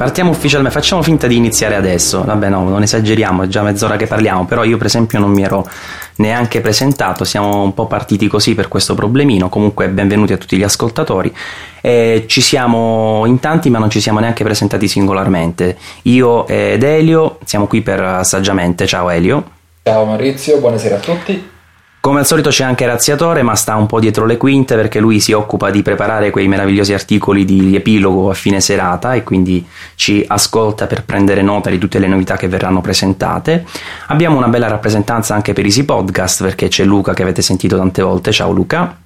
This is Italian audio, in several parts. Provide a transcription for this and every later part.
Partiamo ufficialmente, facciamo finta di iniziare adesso. Vabbè, no, non esageriamo, è già mezz'ora che parliamo, però io per esempio non mi ero neanche presentato, siamo un po' partiti così per questo problemino. Comunque benvenuti a tutti gli ascoltatori. Eh, ci siamo in tanti, ma non ci siamo neanche presentati singolarmente. Io ed Elio siamo qui per Saggiamente. Ciao Elio. Ciao Maurizio, buonasera a tutti. Come al solito c'è anche Razziatore, ma sta un po' dietro le quinte perché lui si occupa di preparare quei meravigliosi articoli di epilogo a fine serata e quindi ci ascolta per prendere nota di tutte le novità che verranno presentate. Abbiamo una bella rappresentanza anche per Easy Podcast perché c'è Luca che avete sentito tante volte. Ciao Luca.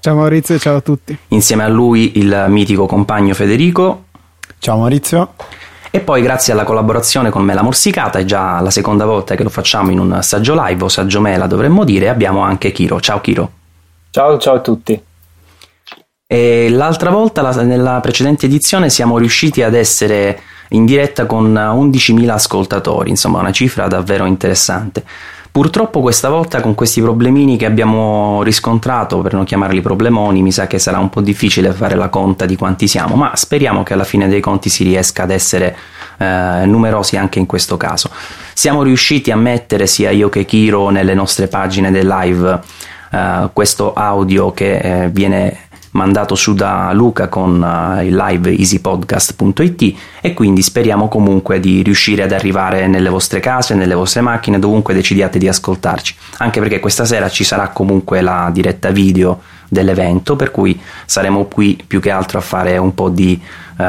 Ciao Maurizio, ciao a tutti. Insieme a lui il mitico compagno Federico. Ciao Maurizio. E poi grazie alla collaborazione con Mela Morsicata, è già la seconda volta che lo facciamo in un saggio live o saggio Mela dovremmo dire, abbiamo anche Kiro. Ciao Kiro. Ciao, ciao a tutti. E l'altra volta, nella precedente edizione, siamo riusciti ad essere in diretta con 11.000 ascoltatori, insomma una cifra davvero interessante. Purtroppo questa volta con questi problemini che abbiamo riscontrato, per non chiamarli problemoni, mi sa che sarà un po' difficile fare la conta di quanti siamo, ma speriamo che alla fine dei conti si riesca ad essere eh, numerosi anche in questo caso. Siamo riusciti a mettere sia io che Kiro nelle nostre pagine del live eh, questo audio che eh, viene mandato su da Luca con uh, il live easypodcast.it e quindi speriamo comunque di riuscire ad arrivare nelle vostre case, nelle vostre macchine, dovunque decidiate di ascoltarci, anche perché questa sera ci sarà comunque la diretta video dell'evento, per cui saremo qui più che altro a fare un po' di, uh,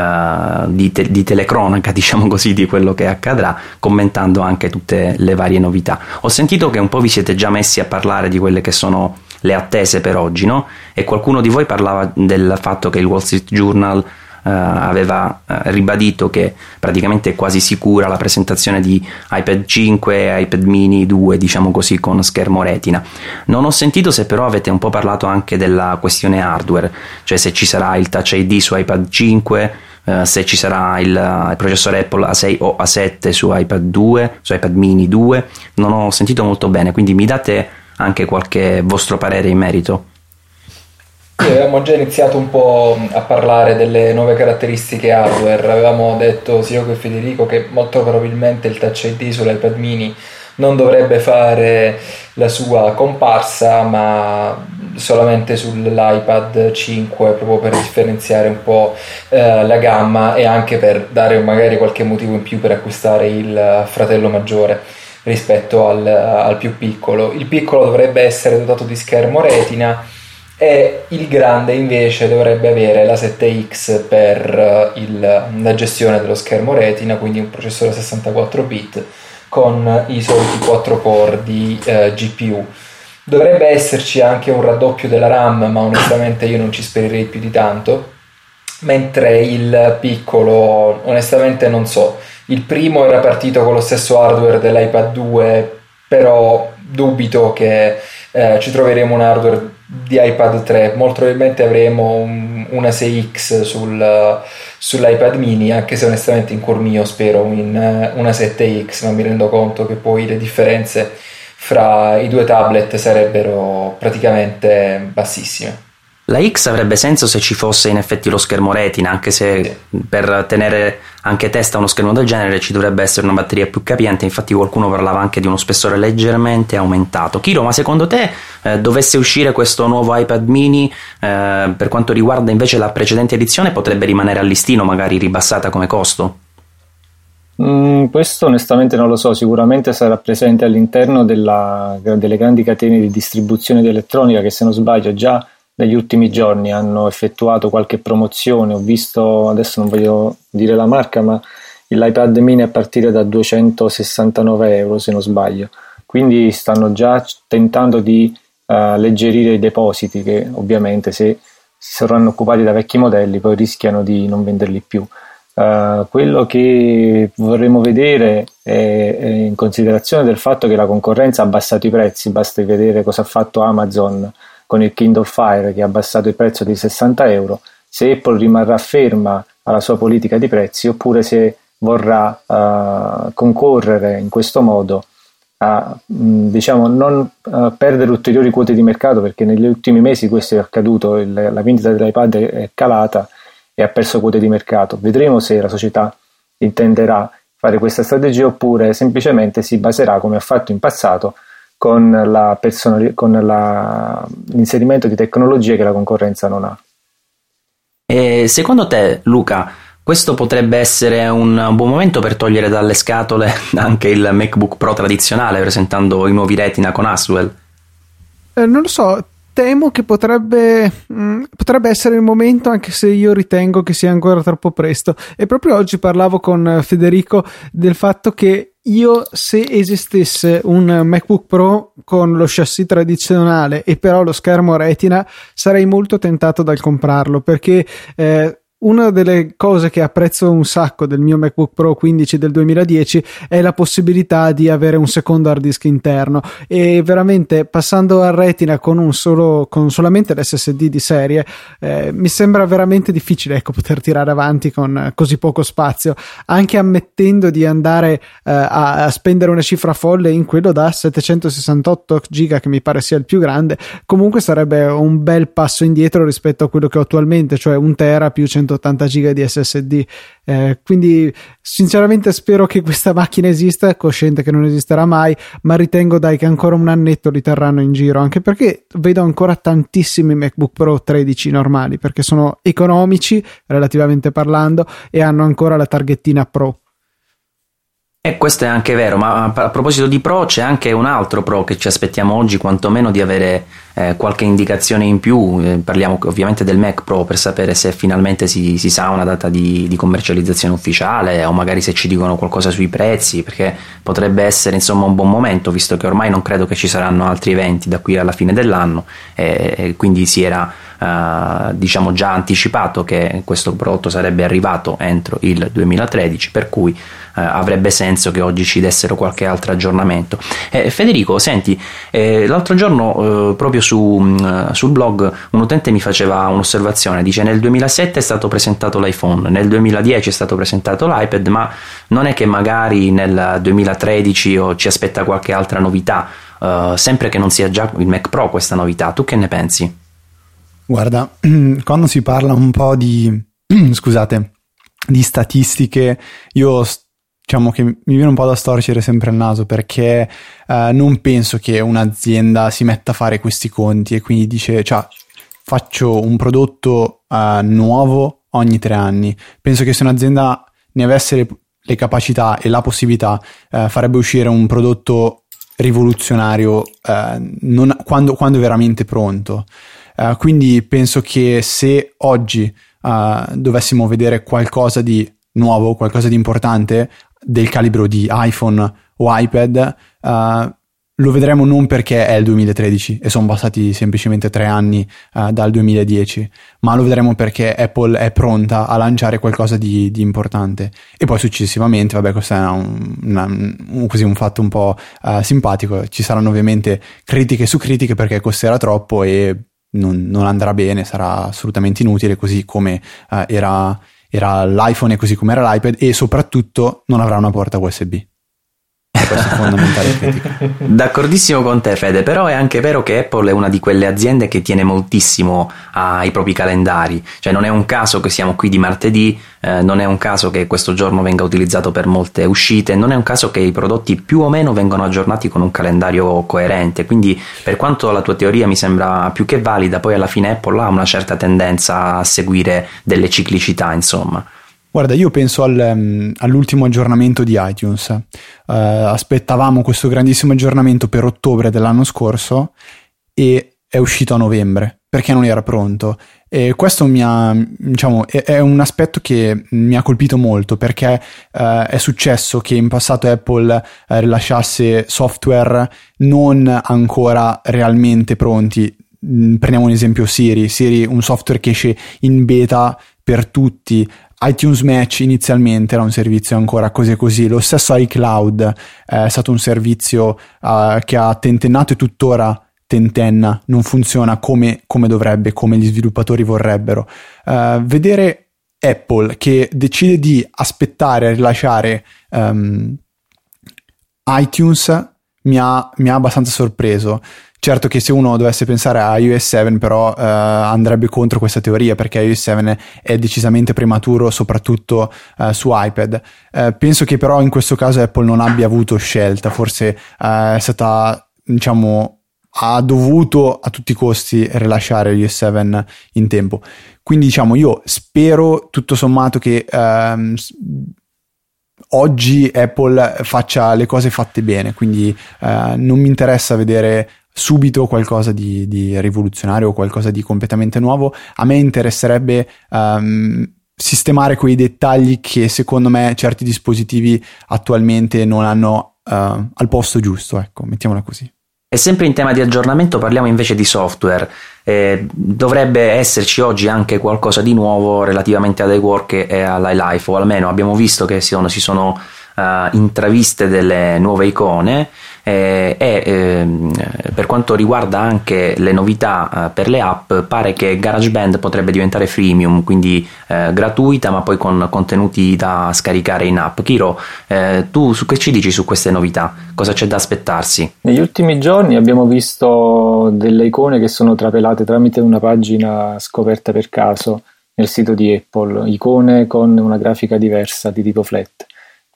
di, te- di telecronaca, diciamo così, di quello che accadrà, commentando anche tutte le varie novità. Ho sentito che un po' vi siete già messi a parlare di quelle che sono le attese per oggi, no? E qualcuno di voi parlava del fatto che il Wall Street Journal Uh, aveva uh, ribadito che praticamente è quasi sicura la presentazione di iPad 5 e iPad mini 2, diciamo così, con schermo retina. Non ho sentito se però avete un po' parlato anche della questione hardware, cioè se ci sarà il Touch ID su iPad 5, uh, se ci sarà il, il, processore Apple A6 o A7 su iPad 2, su iPad mini 2. Non ho sentito molto bene, quindi mi date anche qualche vostro parere in merito? Sì, avevamo già iniziato un po' a parlare delle nuove caratteristiche hardware, avevamo detto sia io che Federico che molto probabilmente il Touch ID sull'iPad mini non dovrebbe fare la sua comparsa ma solamente sull'iPad 5 proprio per differenziare un po' eh, la gamma e anche per dare magari qualche motivo in più per acquistare il fratello maggiore rispetto al, al più piccolo. Il piccolo dovrebbe essere dotato di schermo retina e il grande invece dovrebbe avere la 7X per il, la gestione dello schermo retina, quindi un processore 64 bit con i soliti 4 core di eh, GPU. Dovrebbe esserci anche un raddoppio della RAM, ma onestamente io non ci spererei più di tanto. Mentre il piccolo, onestamente non so. Il primo era partito con lo stesso hardware dell'iPad 2, però dubito che eh, ci troveremo un hardware di iPad 3. Molto probabilmente avremo un, una 6X sul, sull'iPad mini, anche se onestamente in cuor mio spero in una 7X, ma mi rendo conto che poi le differenze fra i due tablet sarebbero praticamente bassissime. La X avrebbe senso se ci fosse in effetti lo schermo retina, anche se per tenere anche testa a uno schermo del genere ci dovrebbe essere una batteria più capiente, infatti qualcuno parlava anche di uno spessore leggermente aumentato. Kiro, ma secondo te eh, dovesse uscire questo nuovo iPad mini eh, per quanto riguarda invece la precedente edizione potrebbe rimanere a listino, magari ribassata come costo? Mm, questo onestamente non lo so, sicuramente sarà presente all'interno della, delle grandi catene di distribuzione di elettronica che se non sbaglio già negli ultimi giorni hanno effettuato qualche promozione, ho visto, adesso non voglio dire la marca, ma l'iPad mini a partire da 269 euro se non sbaglio, quindi stanno già tentando di uh, alleggerire i depositi che ovviamente se si saranno occupati da vecchi modelli poi rischiano di non venderli più. Uh, quello che vorremmo vedere è, è, in considerazione del fatto che la concorrenza ha abbassato i prezzi, basta vedere cosa ha fatto Amazon con il Kindle Fire che ha abbassato il prezzo di 60 euro, se Apple rimarrà ferma alla sua politica di prezzi oppure se vorrà uh, concorrere in questo modo a mh, diciamo, non uh, perdere ulteriori quote di mercato perché negli ultimi mesi questo è accaduto, il, la vendita dell'iPad è calata e ha perso quote di mercato. Vedremo se la società intenderà fare questa strategia oppure semplicemente si baserà come ha fatto in passato con, la personali- con la, l'inserimento di tecnologie che la concorrenza non ha. E secondo te, Luca, questo potrebbe essere un buon momento per togliere dalle scatole anche il MacBook Pro tradizionale, presentando i nuovi Retina con Aswell? Eh, non lo so, temo che potrebbe, mh, mm, potrebbe, essere il momento, anche se io ritengo che sia ancora troppo presto. E proprio oggi parlavo con Federico del fatto che io, se esistesse un MacBook Pro con lo chassis tradizionale e però lo schermo retina, sarei molto tentato dal comprarlo perché eh, una delle cose che apprezzo un sacco del mio MacBook Pro 15 del 2010 è la possibilità di avere un secondo hard disk interno. E veramente passando a Retina con, solo, con solamente l'SSD di serie eh, mi sembra veramente difficile ecco, poter tirare avanti con così poco spazio. Anche ammettendo di andare eh, a, a, spendere una cifra folle in quello da 768 giga che mi pare sia il più grande comunque sarebbe un bel passo indietro rispetto a quello che ho attualmente cioè un tera più 100 180 giga di SSD. Eh, quindi, sinceramente, spero che questa macchina esista, cosciente che non esisterà mai, ma ritengo dai che ancora un annetto li terranno in giro. Anche perché vedo ancora tantissimi MacBook Pro 13 normali perché sono economici, relativamente parlando, e hanno ancora la targhettina Pro. E questo è anche vero, ma a proposito di Pro c'è anche un altro Pro che ci aspettiamo oggi, quantomeno di avere eh, qualche indicazione in più, eh, parliamo ovviamente del Mac Pro per sapere se finalmente si, si sa una data di, di, commercializzazione ufficiale o magari se ci dicono qualcosa sui prezzi, perché potrebbe essere insomma un buon momento, visto che ormai non credo che ci saranno altri eventi da qui alla fine dell'anno e, e quindi si era eh, diciamo già anticipato che questo prodotto sarebbe arrivato entro il 2013, per cui eh, avrebbe senso che oggi ci dessero qualche altro aggiornamento. Eh, Federico, senti, eh, l'altro giorno eh, proprio su, mh, mm, sul blog un utente mi faceva un'osservazione, dice nel 2007 è stato presentato l'iPhone, nel 2010 è stato presentato l'iPad, ma non è che magari nel 2013 o ci aspetta qualche altra novità, sempre che non sia già il Mac Pro questa novità, tu che ne pensi? Guarda, quando si parla un po' di, scusate, di statistiche, io diciamo che mi viene un po' da storcere sempre il naso perché eh, non penso che un'azienda si metta a fare questi conti e quindi dice, cioè, faccio un prodotto eh, nuovo ogni tre anni. Penso che se un'azienda ne avesse le, le capacità e la possibilità, eh, farebbe uscire un prodotto rivoluzionario eh, non, quando, quando, è veramente pronto. Uh, quindi penso che se oggi uh, dovessimo vedere qualcosa di nuovo, qualcosa di importante, del calibro di iPhone o iPad, uh, lo vedremo non perché è il 2013 e sono passati semplicemente tre anni uh, dal 2010, ma lo vedremo perché Apple è pronta a lanciare qualcosa di, di importante. E poi successivamente, vabbè, questo è un, una, un, così un fatto un po' uh, simpatico, ci saranno ovviamente critiche su critiche perché costerà troppo e non, non andrà bene, sarà assolutamente inutile, così come era era l'iPhone e così come era l'iPad e soprattutto non avrà una porta USB questo è fondamentale critica. D'accordissimo con te, Fede, però è anche vero che Apple è una di quelle aziende che tiene moltissimo ai propri calendari, cioè non è un caso che siamo qui di martedì, eh, non è un caso che questo giorno venga utilizzato per molte uscite, non è un caso che i prodotti più o meno vengano aggiornati con un calendario coerente, quindi per quanto la tua teoria mi sembra più che valida, poi alla fine Apple ha una certa tendenza a seguire delle ciclicità, insomma. Guarda, io penso al, um, all'ultimo aggiornamento di iTunes. Uh, aspettavamo questo grandissimo aggiornamento per ottobre dell'anno scorso e è uscito a novembre perché non era pronto. E questo ha, diciamo, è, è un aspetto che mi ha colpito molto perché uh, è successo che in passato Apple uh, rilasciasse software non ancora realmente pronti. Mm, prendiamo un esempio Siri, Siri un software che esce in beta per tutti iTunes Match inizialmente era un servizio ancora così e così, lo stesso iCloud eh, è stato un servizio uh, che ha tentennato e tuttora tentenna, non funziona come, come dovrebbe, come gli sviluppatori vorrebbero. Uh, vedere Apple che decide di aspettare a rilasciare um, iTunes mi ha, mi ha abbastanza sorpreso Certo che se uno dovesse pensare a iOS 7 però eh, andrebbe contro questa teoria perché iOS 7 è decisamente prematuro soprattutto eh, su iPad. Eh, penso che però in questo caso Apple non abbia avuto scelta, forse eh, è stata diciamo ha dovuto a tutti i costi rilasciare iOS 7 in tempo. Quindi diciamo io spero tutto sommato che ehm, oggi Apple faccia le cose fatte bene, quindi eh, non mi interessa vedere subito qualcosa di, di, rivoluzionario o qualcosa di completamente nuovo. A me interesserebbe um, sistemare quei dettagli che secondo me certi dispositivi attualmente non hanno uh, al posto giusto, ecco, mettiamola così. E sempre in tema di aggiornamento parliamo invece di software. Eh, dovrebbe esserci oggi anche qualcosa di nuovo relativamente ad iWork e all'iLife, o almeno abbiamo visto che si sono, si sono uh, intraviste delle nuove icone e ehm, per quanto riguarda anche le novità eh, per le app pare che GarageBand potrebbe diventare freemium quindi eh, gratuita ma poi con contenuti da scaricare in app Kiro eh, tu che ci dici su queste novità? cosa c'è da aspettarsi? negli ultimi giorni abbiamo visto delle icone che sono trapelate tramite una pagina scoperta per caso nel sito di Apple icone con una grafica diversa di tipo flat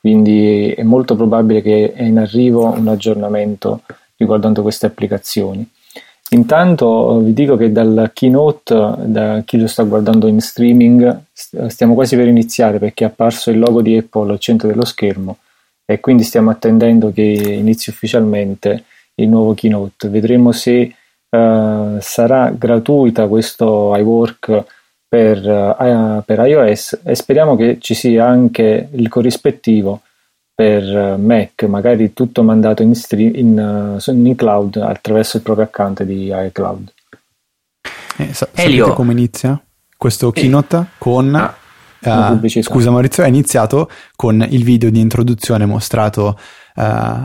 quindi è molto probabile che è in arrivo un aggiornamento riguardando queste applicazioni. Intanto vi dico che dal keynote, da chi lo sta guardando in streaming, stiamo quasi per iniziare perché è apparso il logo di Apple al centro dello schermo e quindi stiamo attendendo che inizi ufficialmente il nuovo keynote. Vedremo se uh, sarà gratuita questo iWork per, uh, per, iOS e speriamo che ci sia anche il corrispettivo per eh, Mac, magari tutto mandato in, stream, in, uh, in cloud attraverso il proprio account di iCloud. Eh, sa- Elio. come inizia questo keynote eh. con... Ah. Uh, scusa Maurizio, è iniziato con il video di introduzione mostrato uh,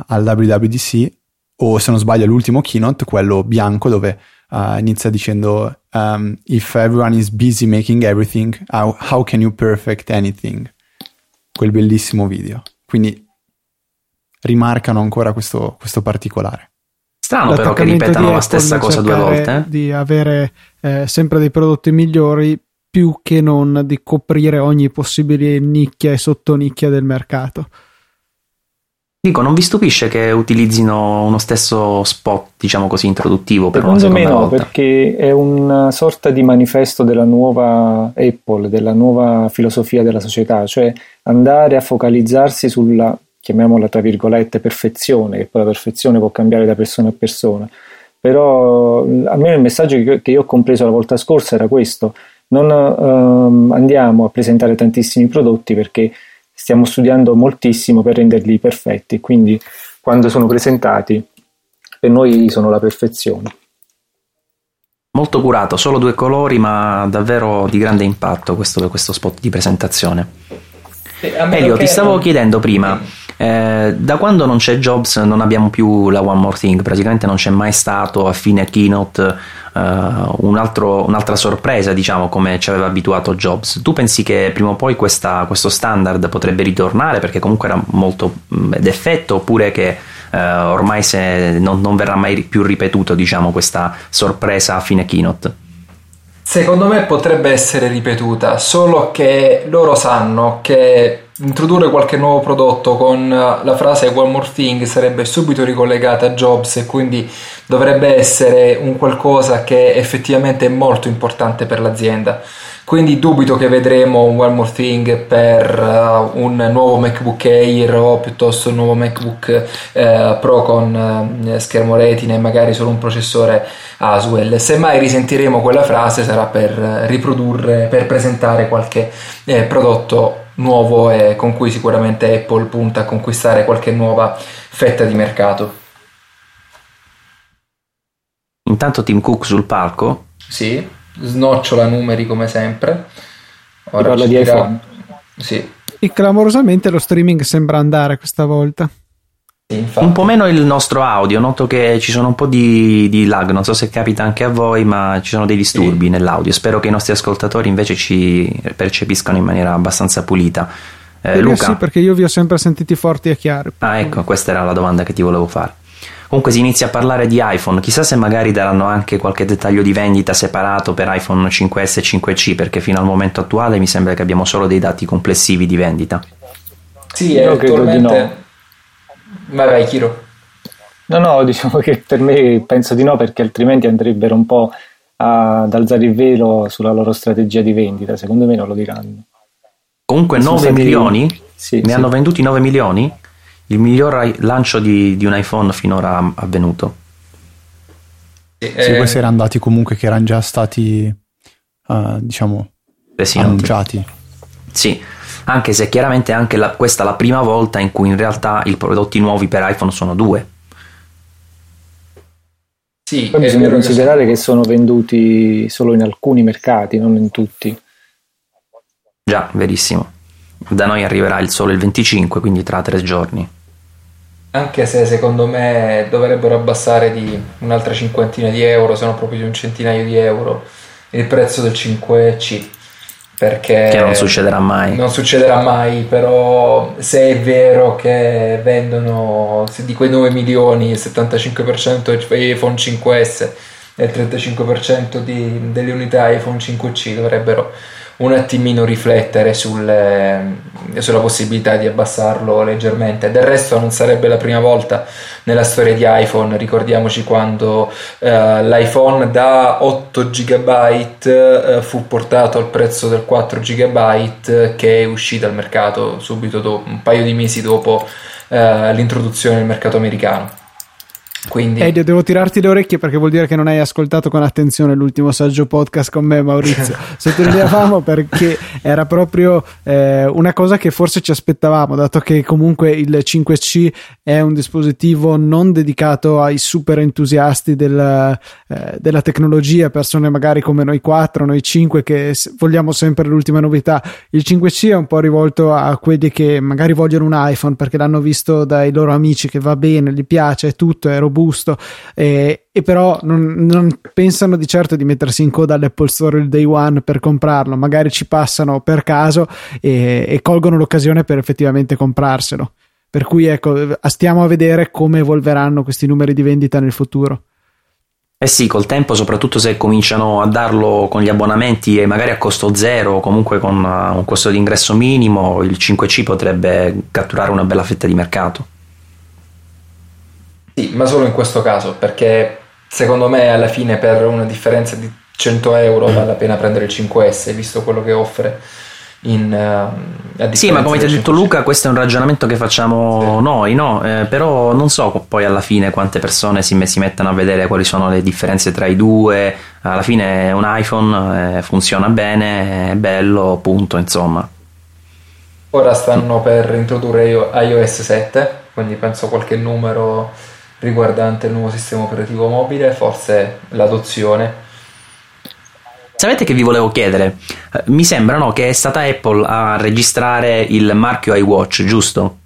al WWDC o se non sbaglio l'ultimo keynote, quello bianco dove uh, inizia dicendo um, If everyone is busy making everything, how, how can you perfect anything? Quel bellissimo video. Quindi rimarcano ancora questo, questo particolare. Strano però che ripetano la stessa cosa due volte. Eh? Di avere eh, sempre dei prodotti migliori più che non di coprire ogni possibile nicchia e sottonicchia del mercato. Dico, non vi stupisce che utilizzino uno stesso spot, diciamo così, introduttivo per Secondo una seconda me no, volta? perché è una sorta di manifesto della nuova Apple, della nuova filosofia della società, cioè andare a focalizzarsi sulla, chiamiamola tra virgolette, perfezione, che poi la perfezione può cambiare da persona a persona. Però almeno il messaggio che io ho compreso la volta scorsa era questo, non um, andiamo a presentare tantissimi prodotti perché stiamo studiando moltissimo per renderli perfetti, quindi quando sono presentati per noi sono la perfezione. Molto curato, solo due colori, ma davvero di grande impatto questo, questo spot di presentazione. Elio, ti stavo chiedendo prima, eh, da quando non c'è Jobs non abbiamo più la One More Thing, praticamente non c'è mai stato a fine keynote un altro, un'altra sorpresa, diciamo, come ci aveva abituato Jobs. Tu pensi che prima o poi questa, questo standard potrebbe ritornare perché comunque era molto d'effetto oppure che uh, ormai non, non, verrà mai più ripetuto, diciamo, questa sorpresa a fine keynote? Secondo me potrebbe essere ripetuta, solo che loro sanno che introdurre qualche nuovo prodotto con eh, la frase one more thing sarebbe subito ricollegata a Jobs e quindi dovrebbe essere un qualcosa che effettivamente è molto importante per l'azienda. Quindi dubito che vedremo un One More Thing per uh, un nuovo MacBook Air o piuttosto un nuovo MacBook uh, Pro con uh, schermo retina e magari solo un processore Aswell. Semmai risentiremo quella frase sarà per riprodurre, per presentare qualche eh, prodotto nuovo e con cui sicuramente Apple punta a conquistare qualche nuova fetta di mercato. Intanto Tim Cook sul palco. Sì, snocciola numeri come sempre. Ora parla di dirà... iPhone. Sì. E clamorosamente lo streaming sembra andare questa volta. Infatti. Un po' meno il nostro audio, noto che ci sono un po' di, di, lag, non so se capita anche a voi, ma ci sono dei disturbi sì. nell'audio. Spero che i nostri ascoltatori invece ci percepiscano in maniera abbastanza pulita. Eh, Luca? Sì, perché io vi ho sempre sentiti forti e chiari. Ah, ecco, questa era la domanda che ti volevo fare. Comunque si inizia a parlare di iPhone, chissà se magari daranno anche qualche dettaglio di vendita separato per iPhone 5S e 5C, perché fino al momento attuale mi sembra che abbiamo solo dei dati complessivi di vendita. Sì, Io attualmente... credo di no. Vai, vai, Chiro. No, no, diciamo che per me penso di no, perché altrimenti andrebbero un po' ad alzare il velo sulla loro strategia di vendita. Secondo me non lo diranno. Comunque 9 stati... milioni? Sì, ne sì. hanno venduti 9 milioni? il miglior lancio di, di un iPhone finora avvenuto. Sì, eh, questi erano dati comunque che erano già stati, uh, diciamo, annunciati. Sì, anche se chiaramente anche la, questa è la prima volta in cui in realtà i prodotti nuovi per iPhone sono due. Sì, Poi bisogna considerare che sono venduti solo in alcuni mercati, non in tutti. Già, verissimo. Da noi arriverà il solo il 25, quindi tra tre giorni anche se secondo me dovrebbero abbassare di un'altra cinquantina di euro, se non proprio di un centinaio di euro, il prezzo del 5C. Perché che non succederà mai. Non succederà mai, però se è vero che vendono di quei 9 milioni il 75% iPhone 5S e il 35% di, delle unità iPhone 5C dovrebbero un attimino riflettere sul, eh, sulla possibilità di abbassarlo leggermente. Del resto non sarebbe la prima volta nella storia di iPhone, ricordiamoci quando eh, l'iPhone da 8 GB eh, fu portato al prezzo del 4 GB che è uscito al mercato subito dopo, un paio di mesi dopo eh, l'introduzione del mercato americano. Quindi... Edio, devo tirarti le orecchie perché vuol dire che non hai ascoltato con attenzione l'ultimo saggio podcast con me, Maurizio. Sottolineavamo perché era proprio eh, una cosa che forse ci aspettavamo, dato che comunque il 5C è un dispositivo non dedicato ai super entusiasti del, eh, della tecnologia, persone magari come noi 4, noi 5 che vogliamo sempre l'ultima novità. Il 5C è un po' rivolto a quelli che magari vogliono un iPhone perché l'hanno visto dai loro amici che va bene, gli piace, è tutto, è robusto e, e però non, non, pensano di certo di mettersi in coda all'Apple Store il day one per comprarlo, magari ci passano per caso e, e colgono l'occasione per effettivamente comprarselo. Per cui ecco, stiamo a vedere come evolveranno questi numeri di vendita nel futuro. Eh sì, col tempo, soprattutto se cominciano a darlo con gli abbonamenti e magari a costo zero o comunque con uh, un costo di ingresso minimo, il 5C potrebbe catturare una bella fetta di mercato. Sì, ma solo in questo caso, perché secondo me alla fine per una differenza di 100 euro vale la pena prendere il 5S, visto quello che offre. In, uh, sì, ma come ti ha detto Luca, questo è un ragionamento che facciamo sì. noi, no? Eh, però non so poi alla fine quante persone si, si mettono a vedere quali sono le differenze tra i due. Alla fine un iPhone eh, funziona bene, è bello, punto, insomma. Ora stanno per introdurre iOS 7, quindi penso qualche numero riguardante il nuovo sistema operativo mobile, forse l'adozione. Sapete che vi volevo chiedere? Eh, mi sembra no, che è stata Apple a registrare il marchio iWatch, giusto?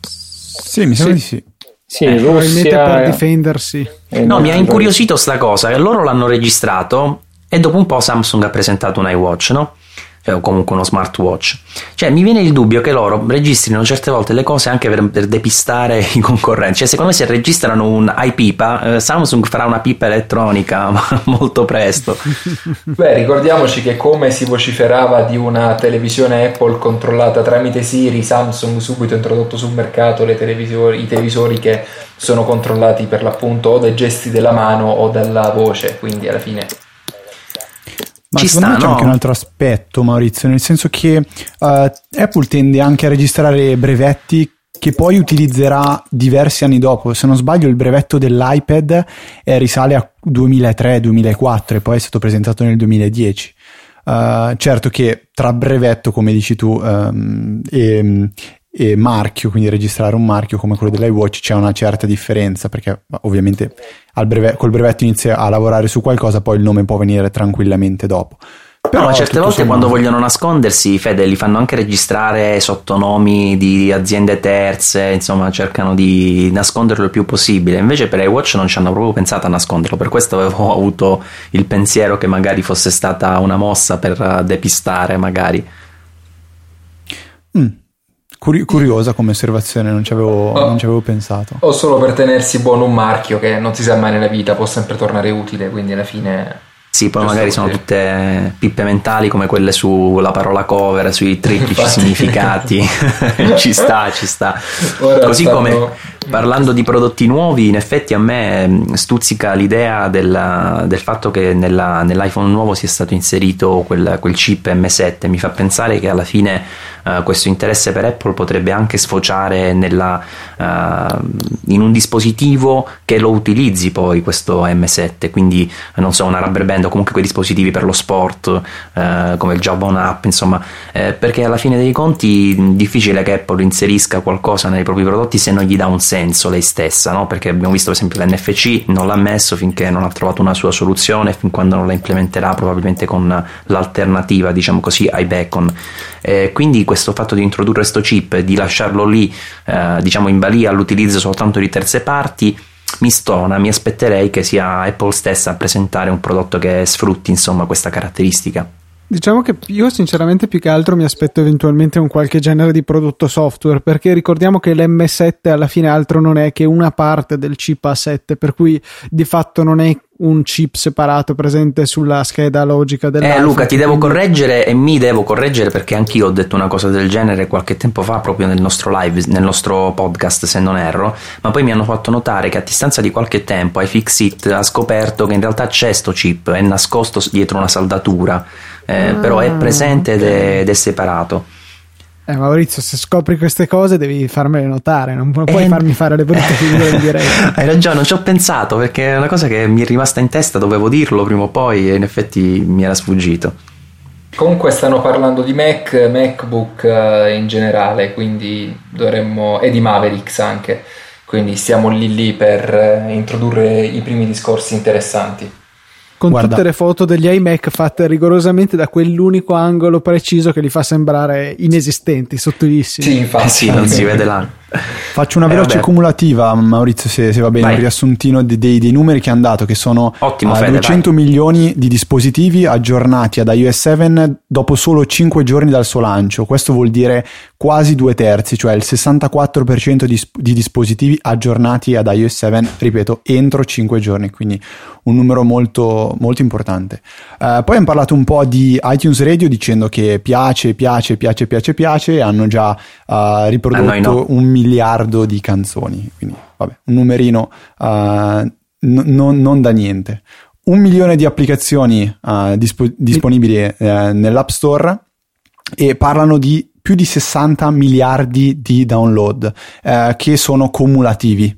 Sì, mi sembra sì. di sì. Sì, eh, probabilmente per difendersi. No, mi ha incuriosito sta cosa, che loro l'hanno registrato e dopo un po' Samsung ha presentato un iWatch, no? Cioè, o comunque uno smartwatch. Cioè, mi viene il dubbio che loro registrino certe volte le cose anche per, per depistare i concorrenti. Cioè, secondo me, se registrano un iPipa, eh, Samsung farà una pipa elettronica molto presto. Beh, ricordiamoci che come si vociferava di una televisione Apple controllata tramite Siri, Samsung subito ha introdotto sul mercato i televisori che sono controllati per l'appunto o dai gesti della mano o dalla voce, quindi alla fine ma Ci secondo sta, me c'è no? anche un altro aspetto, Maurizio, nel senso che uh, Apple tende anche a registrare brevetti che poi utilizzerà diversi anni dopo. Se non sbaglio, il brevetto dell'iPad eh, risale a 2003-2004 e poi è stato presentato nel 2010. Uh, eh, certo che tra brevetto, come dici tu, um, e, e marchio, quindi registrare un marchio come quello dell'iWatch c'è una certa differenza perché ovviamente breve, col brevetto inizia a lavorare su qualcosa, poi il nome può venire tranquillamente dopo. Però no, certe volte quando vogliono nascondersi, Fede, li fanno anche registrare sottonomi di aziende terze, insomma, cercano di nasconderlo il più possibile. Invece per iWatch non ci hanno proprio pensato a nasconderlo, per questo avevo avuto il pensiero che magari fosse stata una mossa per depistare, magari. Mm, curi- curiosa come osservazione, non ci, avevo, oh. non ci avevo pensato. O solo per tenersi buono un marchio che non si sa mai nella vita, può sempre tornare utile, quindi alla fine sì, poi magari sono tutte pippe mentali come quelle sulla parola cover, sui triplici significati. ci sta, ci sta. Ora Così stanno... come parlando di prodotti nuovi, in effetti a me mm, stuzzica l'idea della, del fatto che nella, nell'iPhone nuovo sia stato inserito quel, quel, chip M7. Mi fa pensare che alla fine uh, questo interesse per Apple potrebbe anche sfociare nella, uh, in un dispositivo che lo utilizzi poi questo M7. Quindi, non so, una rubber band o comunque quei dispositivi per lo sport, uh, come il Job on App, insomma, eh, perché alla fine dei conti è difficile che Apple inserisca qualcosa nei propri prodotti se non gli dà un senso lei stessa, no? perché abbiamo visto per esempio l'NFC non l'ha messo finché non ha trovato una sua soluzione, fin quando non la implementerà probabilmente con l'alternativa, diciamo così, ai beacon. Eh, quindi questo fatto di introdurre questo chip, di lasciarlo lì, eh, diciamo in balia all'utilizzo soltanto di terze parti, mi stona, mi aspetterei che sia Apple stessa a presentare un prodotto che sfrutti insomma questa caratteristica. Diciamo che io sinceramente più che altro mi aspetto eventualmente un qualche genere di prodotto software perché ricordiamo che l'M7 alla fine altro non è che una parte del chip A7 per cui di fatto non è un chip separato presente sulla scheda logica dell'iPhone. Eh Luca ti devo correggere e mi devo correggere perché anch'io ho detto una cosa del genere qualche tempo fa proprio nel nostro live, nel nostro podcast se non erro, ma poi mi hanno fatto notare che a distanza di qualche tempo iFixit ha scoperto che in realtà c'è sto chip, è nascosto dietro una saldatura eh, ah, però è presente ed è, ed è separato. Eh, Maurizio, se scopri queste cose devi farmele notare, non puoi eh, farmi fare le brutte figure in diretta. Hai ragione, non ci ho pensato perché è una cosa che mi è rimasta in testa, dovevo dirlo prima o poi e in effetti mi era sfuggito. Comunque stanno parlando di Mac, MacBook eh, in generale, quindi dovremmo, e di Mavericks anche, quindi stiamo lì lì per eh, introdurre i primi discorsi interessanti con Guarda. tutte le foto degli iMac fatte rigorosamente da quell'unico angolo preciso che li fa sembrare inesistenti, sottilissimi. Sì, infatti, sì, non si vede là. Faccio una veloce eh, cumulativa, Maurizio, se, se va bene, Vai. un riassuntino dei, dei, dei, numeri che hanno dato, che sono Ottimo, uh, Fede, 200 vai. milioni di dispositivi aggiornati ad iOS 7 dopo solo 5 giorni dal suo lancio. Questo vuol dire quasi due terzi, cioè il 64% di, di dispositivi aggiornati ad iOS 7, ripeto, entro 5 giorni, quindi un numero molto, molto importante. Uh, poi hanno parlato un po' di iTunes Radio dicendo che piace, piace, piace, piace, piace, hanno già uh, riprodotto no. un miliardo di canzoni, quindi vabbè, un numerino uh, n- non, non da niente. Un milione di applicazioni uh, dispo- disponibili uh, nell'App Store e parlano di più di 60 miliardi di download che sono cumulativi.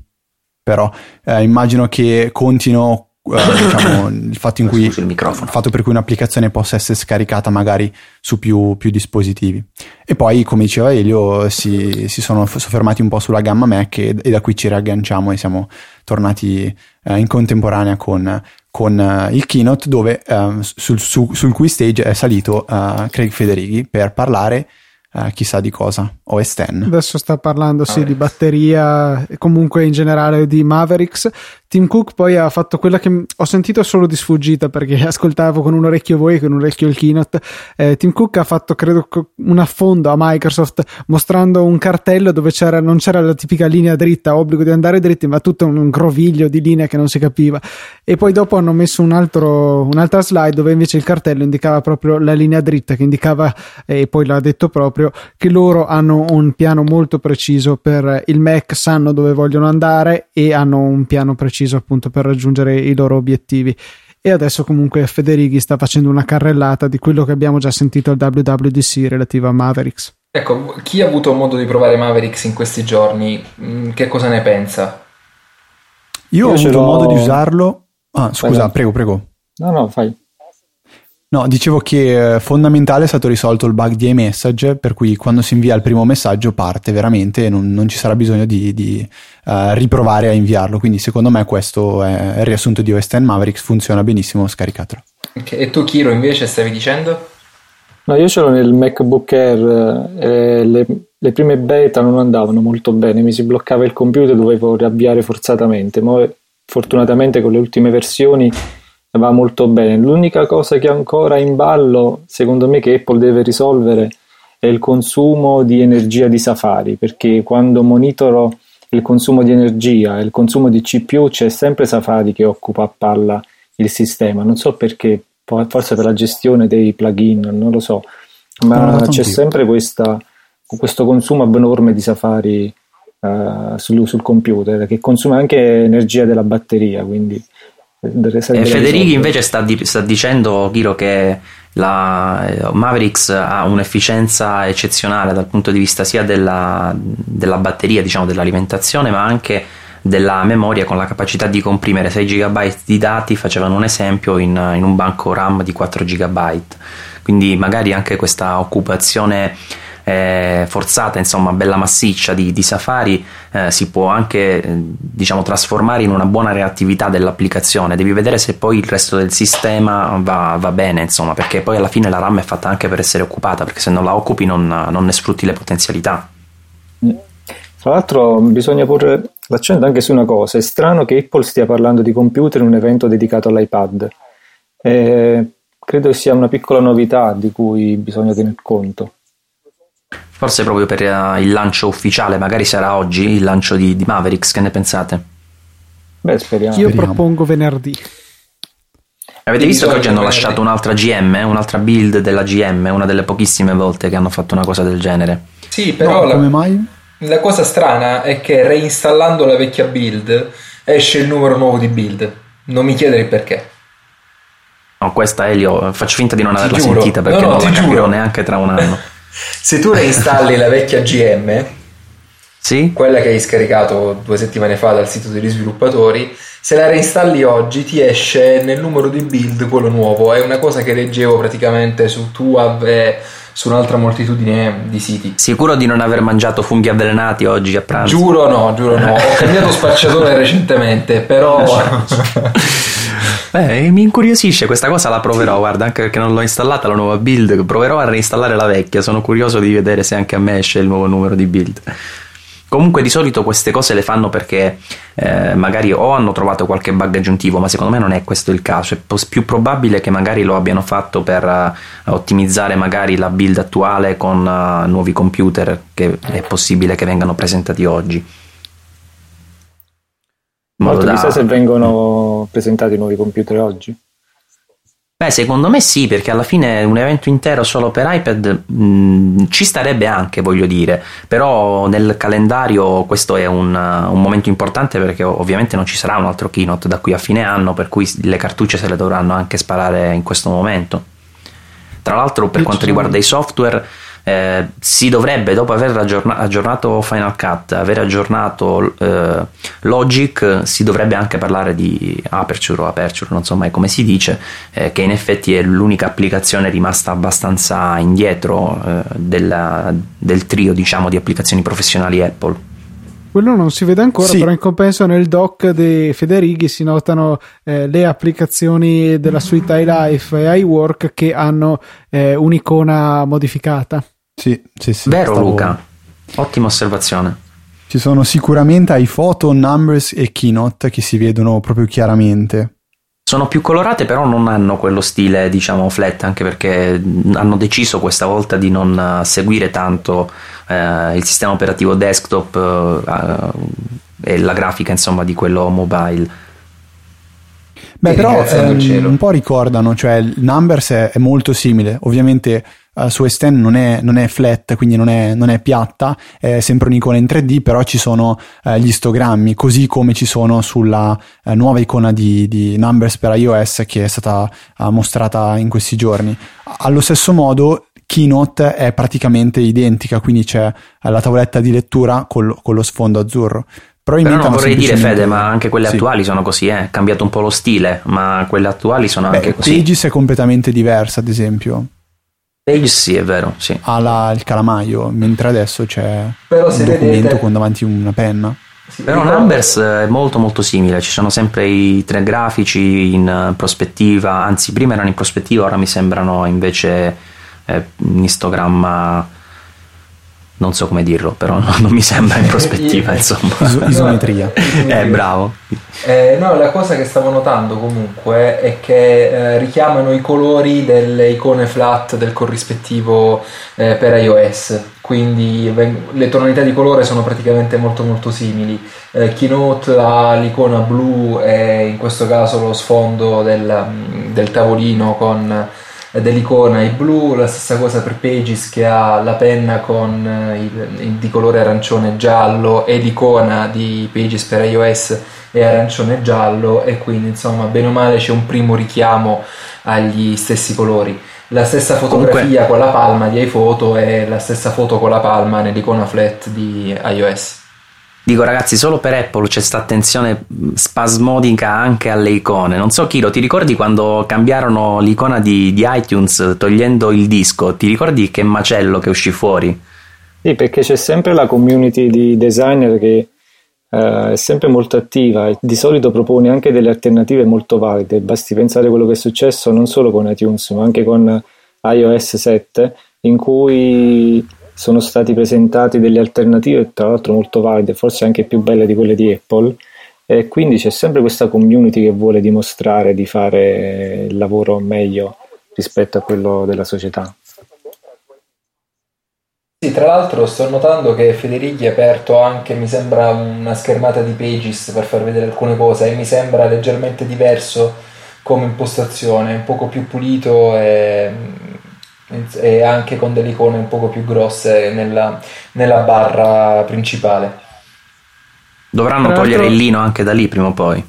Però immagino che contino diciamo, il fatto in cui il, il, fatto per cui un'applicazione possa essere scaricata magari su più, più dispositivi e poi come diceva Elio si, si, sono soffermati un po' sulla gamma Mac e, e da qui ci riagganciamo e siamo tornati uh, in contemporanea con, con uh, il keynote dove sul, su, sul cui stage è salito Craig Federighi per parlare Uh, chissà di cosa, OS X. Adesso sta parlando sì, di batteria e comunque in generale di Mavericks. Tim Cook poi ha fatto quella che ho sentito solo di sfuggita perché ascoltavo con un orecchio voi e con un orecchio il keynote. Eh, Tim Cook ha fatto credo un affondo a Microsoft mostrando un cartello dove c'era, non c'era la tipica linea dritta, obbligo di andare dritti, ma tutto un groviglio di linee che non si capiva. E poi dopo hanno messo un altro, un'altra slide dove invece il cartello indicava proprio la linea dritta, che indicava, e poi l'ha detto proprio, che loro hanno un piano molto preciso per il Mac, sanno dove vogliono andare e hanno un piano preciso preciso appunto per raggiungere i loro obiettivi. E adesso comunque Federighi sta facendo una carrellata di quello che abbiamo già sentito al WWDC relativo a Mavericks. Ecco, chi ha avuto modo di provare Mavericks in questi giorni, mm, che cosa ne pensa? Io, Io ho avuto modo di usarlo. Ah, scusa, prego, prego. No, no, fai. No, dicevo che eh, fondamentale è stato risolto il bug di iMessage, per cui quando si invia il primo messaggio parte veramente e non, non ci sarà bisogno di, di uh, riprovare a inviarlo. Quindi secondo me questo è il riassunto di OS X Mavericks, funziona benissimo, scaricatelo. Okay. E tu Kiro invece stavi dicendo? No, io ce l'ho nel MacBook Air eh, le, le, prime beta non andavano molto bene, mi si bloccava il computer, dovevo riavviare forzatamente, ma fortunatamente con le ultime versioni va molto bene. L'unica cosa che è ancora in ballo, secondo me, che Apple deve risolvere è il consumo di energia di Safari, perché quando monitoro il consumo di energia e il consumo di CPU c'è sempre Safari che occupa a palla il sistema. Non so perché, forse per la gestione dei plugin, non lo so, ma c'è sempre questa, questo consumo abnorme di Safari uh, sul, sul, computer che consuma anche energia della batteria. Quindi e Federici invece sta, di, sta dicendo, Chiro, che la eh, Mavericks ha un'efficienza eccezionale dal punto di vista sia della, della batteria, diciamo dell'alimentazione, ma anche della memoria con la capacità di comprimere 6 GB di dati, facevano un esempio in, in un banco RAM di 4 GB. Quindi magari anche questa occupazione eh, forzata, insomma, bella massiccia di, di Safari, eh, si può anche eh, diciamo, trasformare in una buona reattività dell'applicazione. Devi vedere se poi il resto del sistema va, va, bene, insomma, perché poi alla fine la RAM è fatta anche per essere occupata, perché se non la occupi non, non ne sfrutti le potenzialità. Tra l'altro bisogna porre l'accento anche su una cosa, è strano che Apple stia parlando di computer in un evento dedicato all'iPad. Eh, credo sia una piccola novità di cui bisogna tener conto. Forse proprio per uh, il lancio ufficiale, magari sarà oggi il lancio di, di Mavericks, che ne pensate? Beh, speriamo. Io speriamo. propongo venerdì. Avete visto che oggi hanno lasciato un'altra GM, un'altra build della GM, una delle pochissime volte che hanno fatto una cosa del genere? Sì, però no, la, come mai? la cosa strana è che reinstallando la vecchia build esce il numero nuovo di build. Non mi chiedere il perché. No, questa Elio, faccio finta di non averla giuro. sentita perché no, no, non la capirò giuro. neanche tra un anno. Se tu reinstalli la vecchia GM, sì? quella che hai scaricato due settimane fa dal sito degli sviluppatori, se la reinstalli oggi ti esce nel numero di build quello nuovo. È una cosa che leggevo praticamente su TUAV e su un'altra moltitudine di siti. Sicuro di non aver mangiato funghi avvelenati oggi a pranzo? Giuro no, giuro no. Ho cambiato spacciatore recentemente, però... Beh, mi incuriosisce questa cosa, la proverò, guarda, anche perché non l'ho installata la nuova build, proverò a reinstallare la vecchia, sono curioso di vedere se anche a me esce il nuovo numero di build. Comunque di solito queste cose le fanno perché eh, magari o hanno trovato qualche bug aggiuntivo, ma secondo me non è questo il caso, è più probabile che magari lo abbiano fatto per uh, ottimizzare magari la build attuale con uh, nuovi computer che è possibile che vengano presentati oggi. Molto da... chissà se vengono presentati nuovi computer oggi. Beh, secondo me sì, perché alla fine un evento intero solo per iPad mh, ci starebbe anche, voglio dire, però nel calendario questo è un, un, momento importante perché ovviamente non ci sarà un altro keynote da qui a fine anno, per cui le cartucce se le dovranno anche sparare in questo momento. Tra l'altro per quanto riguarda i software eh, si dovrebbe, dopo aver aggiornato Final Cut, aver aggiornato eh, Logic, si dovrebbe anche parlare di Aperture o Aperture, non so mai come si dice, eh, che in effetti è l'unica applicazione rimasta abbastanza indietro eh, della, del trio diciamo, di applicazioni professionali Apple. Quello non si vede ancora, sì. però in compenso nel doc di Federighi si notano eh, le applicazioni della suite iLife e iWork che hanno eh, un'icona modificata. Sì, sì, sì. Vero stavo... Luca, ottima osservazione. Ci sono sicuramente iPhoto, Numbers e Keynote che si vedono proprio chiaramente. Sono più colorate, però non hanno quello stile, diciamo, flat, anche perché hanno deciso questa volta di non eh, seguire tanto eh, il sistema operativo desktop eh, e la grafica, insomma, di quello mobile. Beh, però ehm, un po' ricordano, cioè il Numbers è, è molto simile, ovviamente uh, su s non è, non è, flat, quindi non è, non è, piatta, è sempre un'icona in 3D, però ci sono uh, gli istogrammi, così come ci sono sulla uh, nuova icona di, di, Numbers per iOS che è stata mostrata in questi giorni. Allo stesso modo Keynote è praticamente identica, quindi c'è la tavoletta di lettura col, con lo sfondo azzurro. Però non vorrei dire Fede, ma anche quelle sì. attuali sono così, eh. è cambiato un po' lo stile, ma quelle attuali sono Beh, anche così. Pages è completamente diversa, ad esempio. Pages sì, è vero, sì. Ha la, il calamaio, mentre adesso c'è Però un documento vedete... con davanti una penna. Sì, Però Numbers è molto molto simile, ci sono sempre i tre grafici in prospettiva, anzi prima erano in prospettiva, ora mi sembrano invece eh, in istogramma non so come dirlo, però no, non mi sembra in prospettiva, insomma. Is- isometria. eh, bravo. Eh, no, la cosa che stavo notando comunque è che eh, richiamano i colori delle icone flat del corrispettivo eh, per iOS, quindi veng- le tonalità di colore sono praticamente molto molto simili. Eh, Keynote ha l'icona blu e in questo caso lo sfondo del, del tavolino con dell'icona il blu, la stessa cosa per Pages che ha la penna con eh, il, di colore arancione giallo e l'icona di Pages per iOS è arancione giallo e quindi insomma bene o male c'è un primo richiamo agli stessi colori. La stessa fotografia Comunque... con la palma di iPhoto e la stessa foto con la palma nell'icona flat di iOS. Dico ragazzi, solo per Apple c'è questa attenzione spasmodica anche alle icone. Non so Kiro, ti ricordi quando cambiarono l'icona di, di, iTunes togliendo il disco? Ti ricordi che macello che uscì fuori? Sì, perché c'è sempre la community di designer che uh, è sempre molto attiva e di solito propone anche delle alternative molto valide. Basti pensare a quello che è successo non solo con iTunes, ma anche con iOS 7, in cui sono stati presentati delle alternative, tra l'altro molto valide, forse anche più belle di quelle di Apple, e quindi c'è sempre questa community che vuole dimostrare di fare il lavoro meglio rispetto a quello della società. Sì, tra l'altro sto notando che Federighi ha aperto anche, mi sembra, una schermata di Pages per far vedere alcune cose e mi sembra leggermente diverso come impostazione, un poco più pulito e e anche con delle icone un poco più grosse nella, nella barra principale. Dovranno togliere il lino anche da lì prima o poi.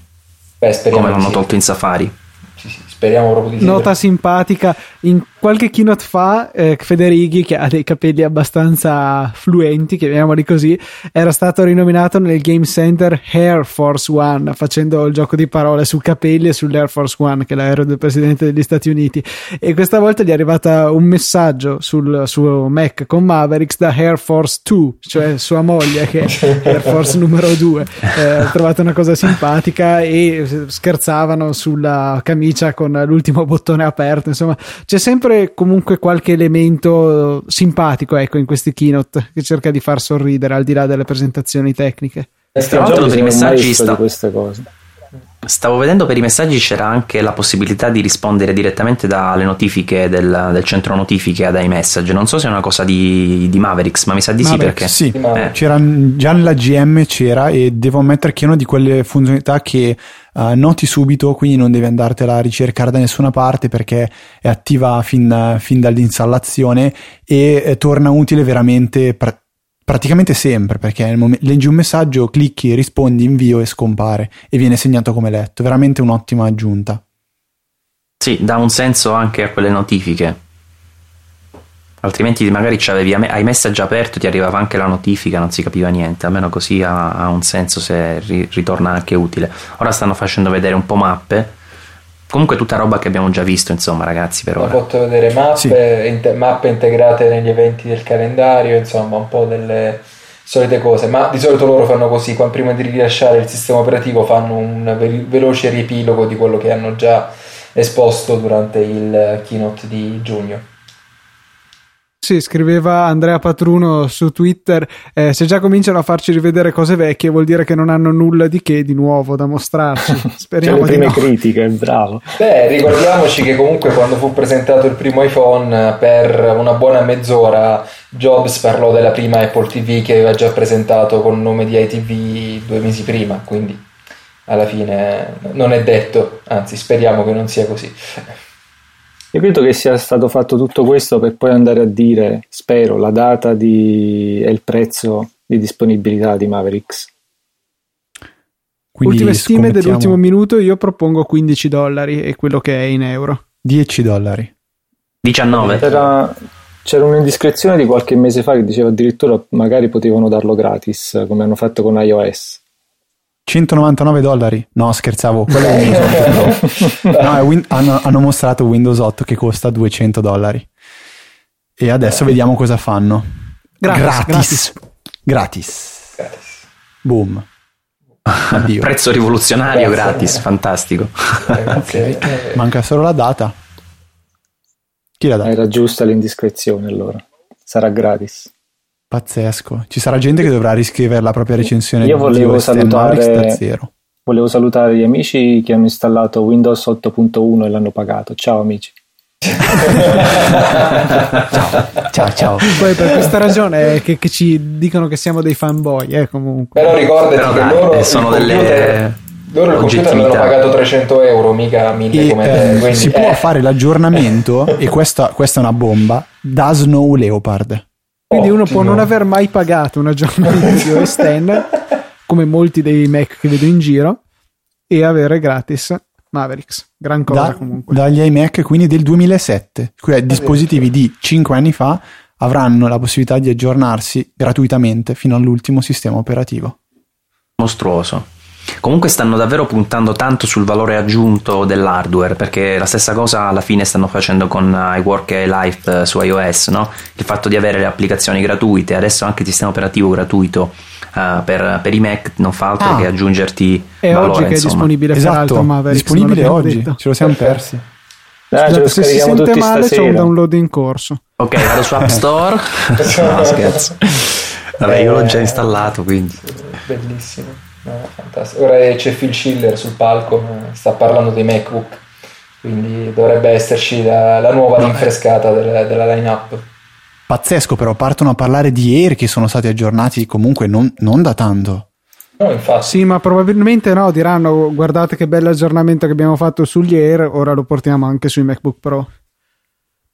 Beh, come l'hanno sì. tolto in Safari. Sì, sì, speriamo proprio di sì. Nota simpatica in qualche keynote fa eh, Federighi che ha dei capelli abbastanza fluenti chiamiamoli così era stato rinominato nel Game Center Air Force One facendo il gioco di parole su capelli e sull'Air Force One che è l'aereo del presidente degli Stati Uniti. E questa volta gli è arrivato un messaggio sul suo Mac con Mavericks da Air Force 2 cioè sua moglie che è Air Force numero 2 eh, ho trovato una cosa simpatica e scherzavano sulla camicia con l'ultimo bottone aperto insomma c'è sempre sempre comunque qualche elemento simpatico ecco, in questi keynote che cerca di far sorridere al di là delle presentazioni tecniche. Tra l'altro per i messaggi sta... queste cose. Stavo vedendo per i messaggi c'era anche la possibilità di rispondere direttamente dalle notifiche del, del centro notifiche ad iMessage. Non so se è una cosa di, di Mavericks, ma mi sa di Mavericks, sì perché. Sì, eh. c'era, già nella GM c'era e devo ammettere che è una di quelle funzionalità che uh, noti subito, quindi non devi andartela a ricercare da nessuna parte perché è attiva fin, fin dall'installazione e eh, torna utile veramente. Pra- praticamente sempre perché momento, leggi un messaggio, clicchi, rispondi, invio e scompare e viene segnato come letto. Veramente un'ottima aggiunta. Sì, dà un senso anche a quelle notifiche. Altrimenti magari c'avevi ai messaggi aperto ti arrivava anche la notifica, non si capiva niente, almeno così ha, ha un senso se ri, ritorna anche utile. Ora stanno facendo vedere un po' mappe Comunque tutta roba che abbiamo già visto, insomma, ragazzi, per ora. Ho fatto vedere mappe, sì. inter- mappe integrate negli eventi del calendario, insomma, un po' delle solite cose, ma di solito loro fanno così, quando prima di rilasciare il sistema operativo fanno un ve- veloce riepilogo di quello che hanno già esposto durante il keynote di giugno. Sì, scriveva Andrea Patruno su Twitter, eh, se già cominciano a farci rivedere cose vecchie vuol dire che non hanno nulla di che di nuovo da mostrarci. Speriamo le prime no. critiche, bravo. Beh, ricordiamoci che comunque quando fu presentato il primo iPhone per una buona mezz'ora Jobs parlò della prima Apple TV che aveva già presentato con il nome di iTV due mesi prima, quindi alla fine non è detto, anzi speriamo che non sia così. Io credo che sia stato fatto tutto questo per poi andare a dire, spero, la data di... e il prezzo di disponibilità di Mavericks. Quindi Ultime stime dell'ultimo minuto, io propongo 15 dollari e quello che è in euro. 10 dollari. 19. C'era, c'era un'indiscrezione di qualche mese fa che diceva addirittura magari potevano darlo gratis, come hanno fatto con iOS. 199 dollari? No, scherzavo. Quello è Windows 8. no, win- hanno, hanno, mostrato Windows 8 che costa 200 dollari. E adesso vediamo cosa fanno. Gratis. Gratis. Gratis. gratis. Boom. Addio. Prezzo rivoluzionario Grazie. gratis, fantastico. okay. Manca solo la data. Chi la dà? Era giusta l'indiscrezione allora. Sarà gratis. Pazzesco. Ci sarà gente che dovrà riscrivere la propria recensione Io volevo salutare da zero. Volevo salutare gli amici che hanno installato Windows 8.1 e l'hanno pagato. Ciao amici. ciao, ciao, ciao. Poi per questa ragione che, che, ci dicono che siamo dei fanboy, eh, comunque. Però ricordati Però che dai, loro sono delle loro il computer l'hanno pagato 300 euro, mica 1000 e, come. Eh, quindi, si eh. può fare l'aggiornamento, e questa, questa, è una bomba, da Snow Leopard. Quindi Ottimo. uno può non aver mai pagato un aggiornamento di OS X, come molti dei Mac che vedo in giro, e avere gratis Mavericks. Gran cosa da, comunque. Dagli iMac quindi del 2007, cioè dispositivi di 5 anni fa avranno la possibilità di aggiornarsi gratuitamente fino all'ultimo sistema operativo. Mostruoso. Comunque stanno davvero puntando tanto sul valore aggiunto dell'hardware, perché la stessa cosa alla fine stanno facendo con iWork e Life su iOS, no? Il fatto di avere le applicazioni gratuite, adesso anche il sistema operativo gratuito uh, per, per, i Mac non fa altro ah, che aggiungerti è valore, oggi che insomma. è disponibile esatto, peraltro Mavericks, disponibile oggi, detto. ce lo siamo persi. Dai, Scusate, se si sente tutti male stasera. c'è un download in corso. Ok, vado su App Store. no, scherzo. Vabbè, io l'ho già installato, quindi. Bellissimo. No, fantastico. Ora c'è Phil Schiller sul palco, eh, sta parlando dei MacBook, quindi dovrebbe esserci la, la nuova rinfrescata della, della line-up. Pazzesco, però partono a parlare di Air che sono stati aggiornati comunque non, non da tanto. No, infatti. Sì, ma probabilmente no, diranno guardate che bell'aggiornamento che abbiamo fatto sugli Air, ora lo portiamo anche sui MacBook Pro.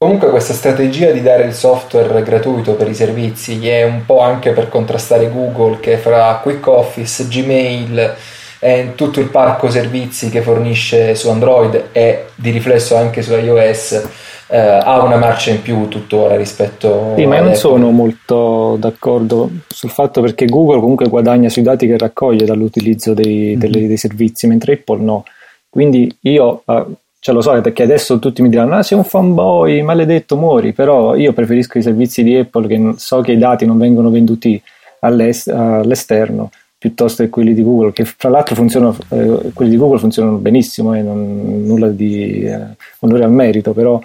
Comunque questa strategia di dare il software gratuito per i servizi è un po' anche per contrastare Google che fra Quick Office, Gmail e tutto il parco servizi che fornisce su Android e di riflesso anche su iOS eh, ha una marcia in più tuttora rispetto Sì, ma io non sono molto d'accordo sul fatto perché Google comunque guadagna sui dati che raccoglie dall'utilizzo dei, Mhm. delle- dei servizi, mentre Apple no. Quindi io, eh, ce lo so perché adesso tutti mi diranno, ah sei un fanboy, maledetto, muori, però io preferisco i servizi di Apple che so che i dati non vengono venduti all'est- all'esterno piuttosto che quelli di Google, che fra l'altro funzionano, eh, quelli di Google funzionano benissimo e non nulla di eh, onore al merito, però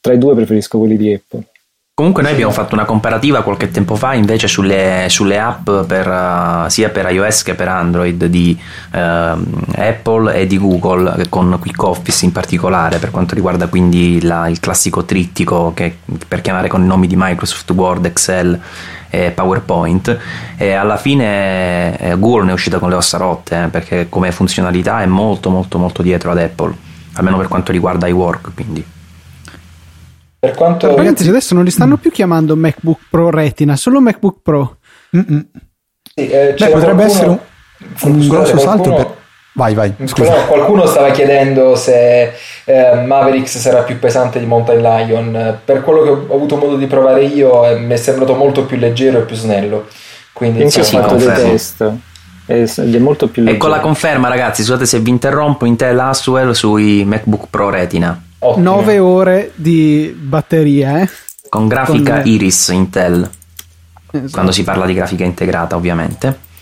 tra i due preferisco quelli di Apple. Comunque noi abbiamo fatto una comparativa qualche tempo fa invece sulle, sulle app per, uh, sia per iOS che per Android di uh, Apple e di Google con Quick Office in particolare per quanto riguarda quindi la, il classico trittico che, per chiamare con i nomi di Microsoft Word, Excel e PowerPoint. E alla fine eh, Google ne è uscita con le ossa rotte eh, perché come funzionalità è molto molto molto dietro ad Apple almeno per quanto riguarda iWork quindi Per quanto Ragazzi, adesso non li stanno più chiamando MacBook Pro Retina, solo MacBook Pro. Sì, eh, Beh, potrebbe qualcuno- essere un, un Scusate, grosso salto qualcuno- per... Vai, vai, scusa. qualcuno stava chiedendo se eh, Mavericks sarà più pesante di Mountain Lion. Per quello che ho avuto modo di provare io, eh, mi è sembrato molto più leggero e più snello. Quindi sì, insomma, dei confermo. test e ed è molto più Ecco la leggero. conferma, ragazzi. Scusate se vi interrompo. Intel Haswell sui MacBook Pro Retina ottimo. 9 ore di batteria, eh? con grafica Con- Iris Intel. Esatto. Quando si parla di grafica integrata, ovviamente.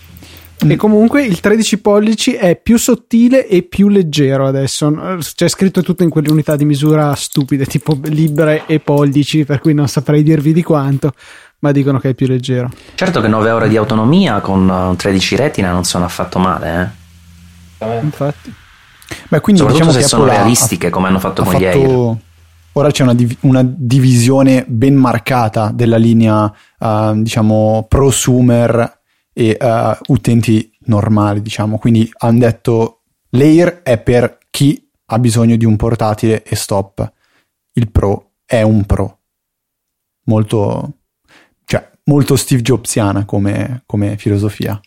E comunque il 13 pollici è più sottile e più leggero adesso. C'è scritto tutto in quelle unità di misura stupide, tipo libre e pollici, per cui non saprei dirvi di quanto, ma dicono che è più leggero. Certo che 9 ore di autonomia con uh, 13 Retina non sono affatto male, eh? Infatti. Beh, quindi Soprattutto diciamo se che sono Apple ha- realistiche, come hanno fatto ha con gli Air. fatto- Ora c'è una, div- una divisione ben marcata della linea, eh, diciamo, prosumer e eh, utenti normali, diciamo. Quindi hanno detto l'Air è per chi ha bisogno di un portatile e stop. Il Pro è un Pro. Molto, cioè, molto Steve Jobsiana come, come filosofia.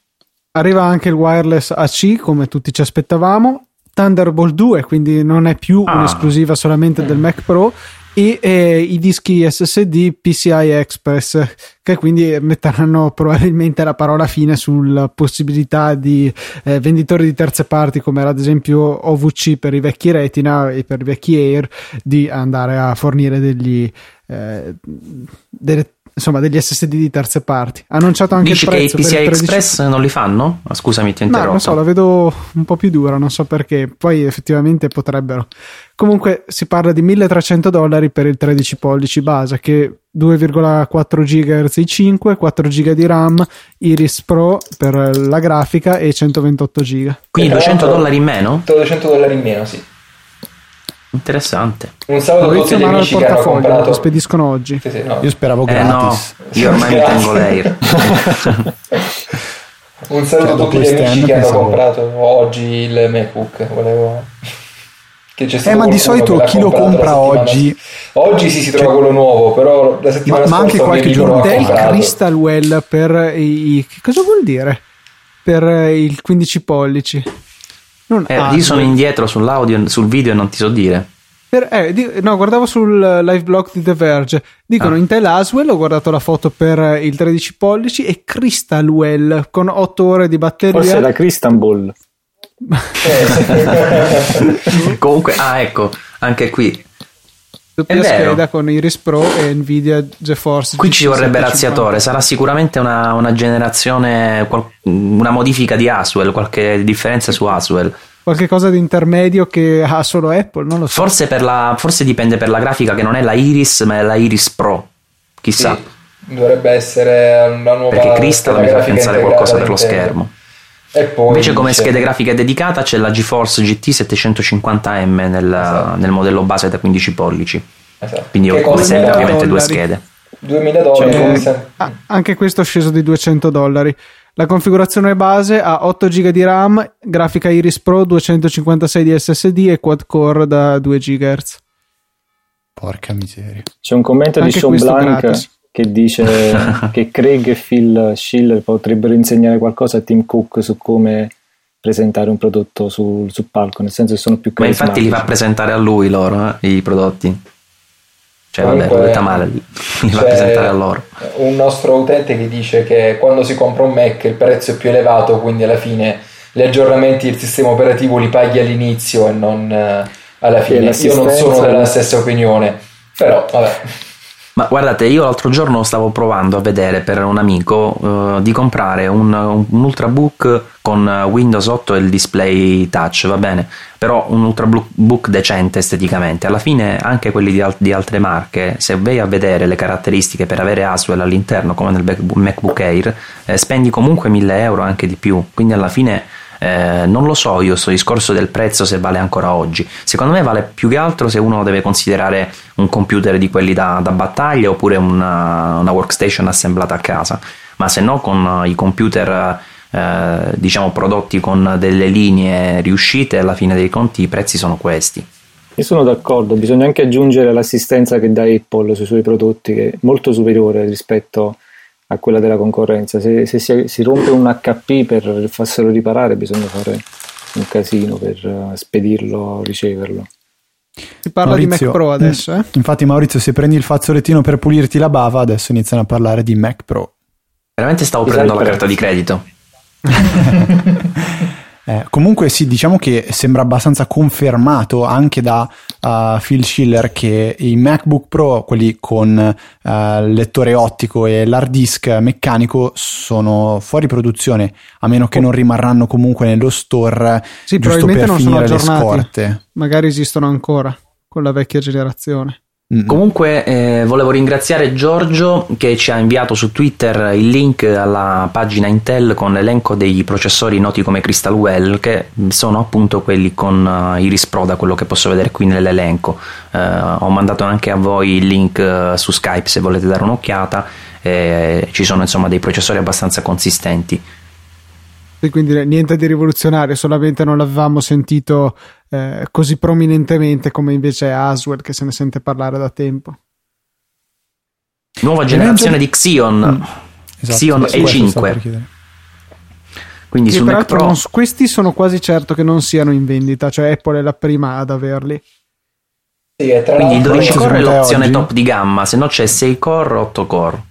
Arriva anche il wireless AC, come tutti ci aspettavamo. Thunderbolt 2, quindi non è più Ah. un'esclusiva solamente del Mac Pro. E eh, i dischi SSD PCI Express, che quindi metteranno probabilmente la parola fine sulla possibilità di eh, venditori di terze parti, come ad esempio OVC per i vecchi Retina e per i vecchi Air, di andare a fornire degli, eh, delle insomma degli SSD di terze parti. Ha annunciato anche Dici il che i prezzo PCI per il 13... Express non li fanno? Ah, Scusami, ti ho No, interrotto. non so, la vedo un po' più dura, non so perché. Poi effettivamente potrebbero. Comunque si parla di 1300 dollari per il 13 pollici base, che 2,4 GHz i 5, 4 GB di RAM, Iris Pro per la grafica e 128 GB. Quindi E tra 200 l'altro- dollari in meno? 200 dollari in meno, sì. Interessante. Un saluto a tutti gli mano al amici che hanno portafoglio, lo comprato. spediscono oggi. Sì, sì, no. Io speravo Eh no, gratis. io ormai mi tengo l'air. Un saluto Cioè, a tutti gli amici che hanno pensavo- comprato oggi il MacBook. Volevo. Che c'è stato Eh, ma di solito chi lo comprato compra oggi- Oggi sì si trova quello nuovo, però la settimana Ma- ma scorsa anche un mio qualche giorno Del comprato. Crystal Well per i, i- Che cosa vuol dire? Per il 15 pollici. Non Eh, io sono indietro sull'audio, sul video e non ti so dire. Per- eh, di- no, guardavo sul live blog di The Verge. Dicono Ah. Intel Haswell, ho guardato la foto per il 13 pollici e Crystal Well con 8 ore di batteria. Forse era Cristamball. Eh, Comunque, ah, ecco, anche qui. Doppia scheda con Iris Pro e Nvidia GeForce. Qui ci vorrebbe 750. razziatore. Sarà sicuramente una, una generazione, qual- una modifica di Aswell, qualche differenza su Aswell. Qualche cosa di intermedio che ha solo Apple, non lo so. Forse, per la, forse dipende per la grafica che non è la Iris, ma è la Iris Pro. Chissà. Sì, dovrebbe essere una nuova Perché Crystal mi fa pensare qualcosa per lo schermo. E poi Invece come dice- scheda grafica dedicata c'è la GeForce GT 750M nel, Esatto. nel modello base da 15 pollici. Esatto. Quindi Che come costa sempre dollari. ovviamente due schede. 2000 dollari. Cioè, come se- Ah, anche questo è sceso di 200 dollari. La configurazione base ha 8 GB di RAM, grafica Iris Pro 256 di SSD e quad core da 2 GHz. Porca miseria. C'è un commento di Anche Sean questo Blanc gratis. Che dice che Craig e Phil Schiller potrebbero insegnare qualcosa a Tim Cook su come presentare un prodotto sul, sul palco, nel senso che sono più Ma infatti li fa carismatici. presentare a lui loro, eh, i prodotti. Cioè, vabbè, Comunque, l'ho detta male, li fa c'è presentare a loro. Un nostro utente che dice che quando si compra un Mac il prezzo è più elevato, quindi alla fine gli aggiornamenti del sistema operativo li paghi all'inizio e non eh, alla fine. Io non sono della stessa opinione, però vabbè. Ma guardate, io l'altro giorno stavo provando a vedere per un amico eh, di comprare un, un ultrabook con Windows 8 e il display touch, va bene, però un ultrabook decente esteticamente. Alla fine anche quelli di, al- di altre marche, se vai a vedere le caratteristiche per avere Aswell all'interno come nel MacBook Air, eh, spendi comunque 1000 euro anche di più, quindi alla fine eh, non lo so io sto discorso del prezzo se vale ancora oggi. Secondo me vale più che altro se uno deve considerare un computer di quelli da, da battaglia oppure una, una workstation assemblata a casa. Ma se no con eh, i computer eh, diciamo prodotti con delle linee riuscite alla fine dei conti i prezzi sono questi. Io sono d'accordo, bisogna anche aggiungere l'assistenza che dà Apple sui suoi prodotti, che è molto superiore rispetto a quella della concorrenza. Se, se si, si rompe un HP per farselo riparare, bisogna fare un casino per eh, spedirlo, riceverlo. Si parla di Mac Maurizio, Pro adesso, mm, eh? Infatti, Maurizio, se prendi il fazzolettino per pulirti la bava, adesso iniziano a parlare di Mac Pro. Veramente stavo Esatto. prendendo la carta di credito. Eh, comunque sì, diciamo che sembra abbastanza confermato anche da uh, Phil Schiller che i MacBook Pro, quelli con uh, il lettore ottico e l'hard disk meccanico, sono fuori produzione, a meno che non rimarranno comunque nello store Sì, giusto per non sono finire le aggiornati. scorte. Magari esistono ancora con la vecchia generazione. Comunque eh, volevo ringraziare Giorgio che ci ha inviato su Twitter il link alla pagina Intel con l'elenco dei processori noti come Crystal Well che sono appunto quelli con eh, Iris Pro da quello che posso vedere qui nell'elenco. Eh, ho mandato anche a voi il link eh, su Skype se volete dare un'occhiata. Eh, ci sono insomma dei processori abbastanza consistenti. E quindi niente di rivoluzionario, solamente non l'avevamo sentito eh, così prominentemente come invece Aswell che se ne sente parlare da tempo. Nuova generazione di Xeon, Mm. Esatto, Xeon sì, questo stavo E5. per chiedere. Quindi Che su Mac Pro non- questi sono quasi certo che non siano in vendita, cioè Apple è la prima ad averli. Sì, e tra Quindi il l'altro- 12 core è l'opzione oggi? top di gamma, se no c'è 6 core, 8 core.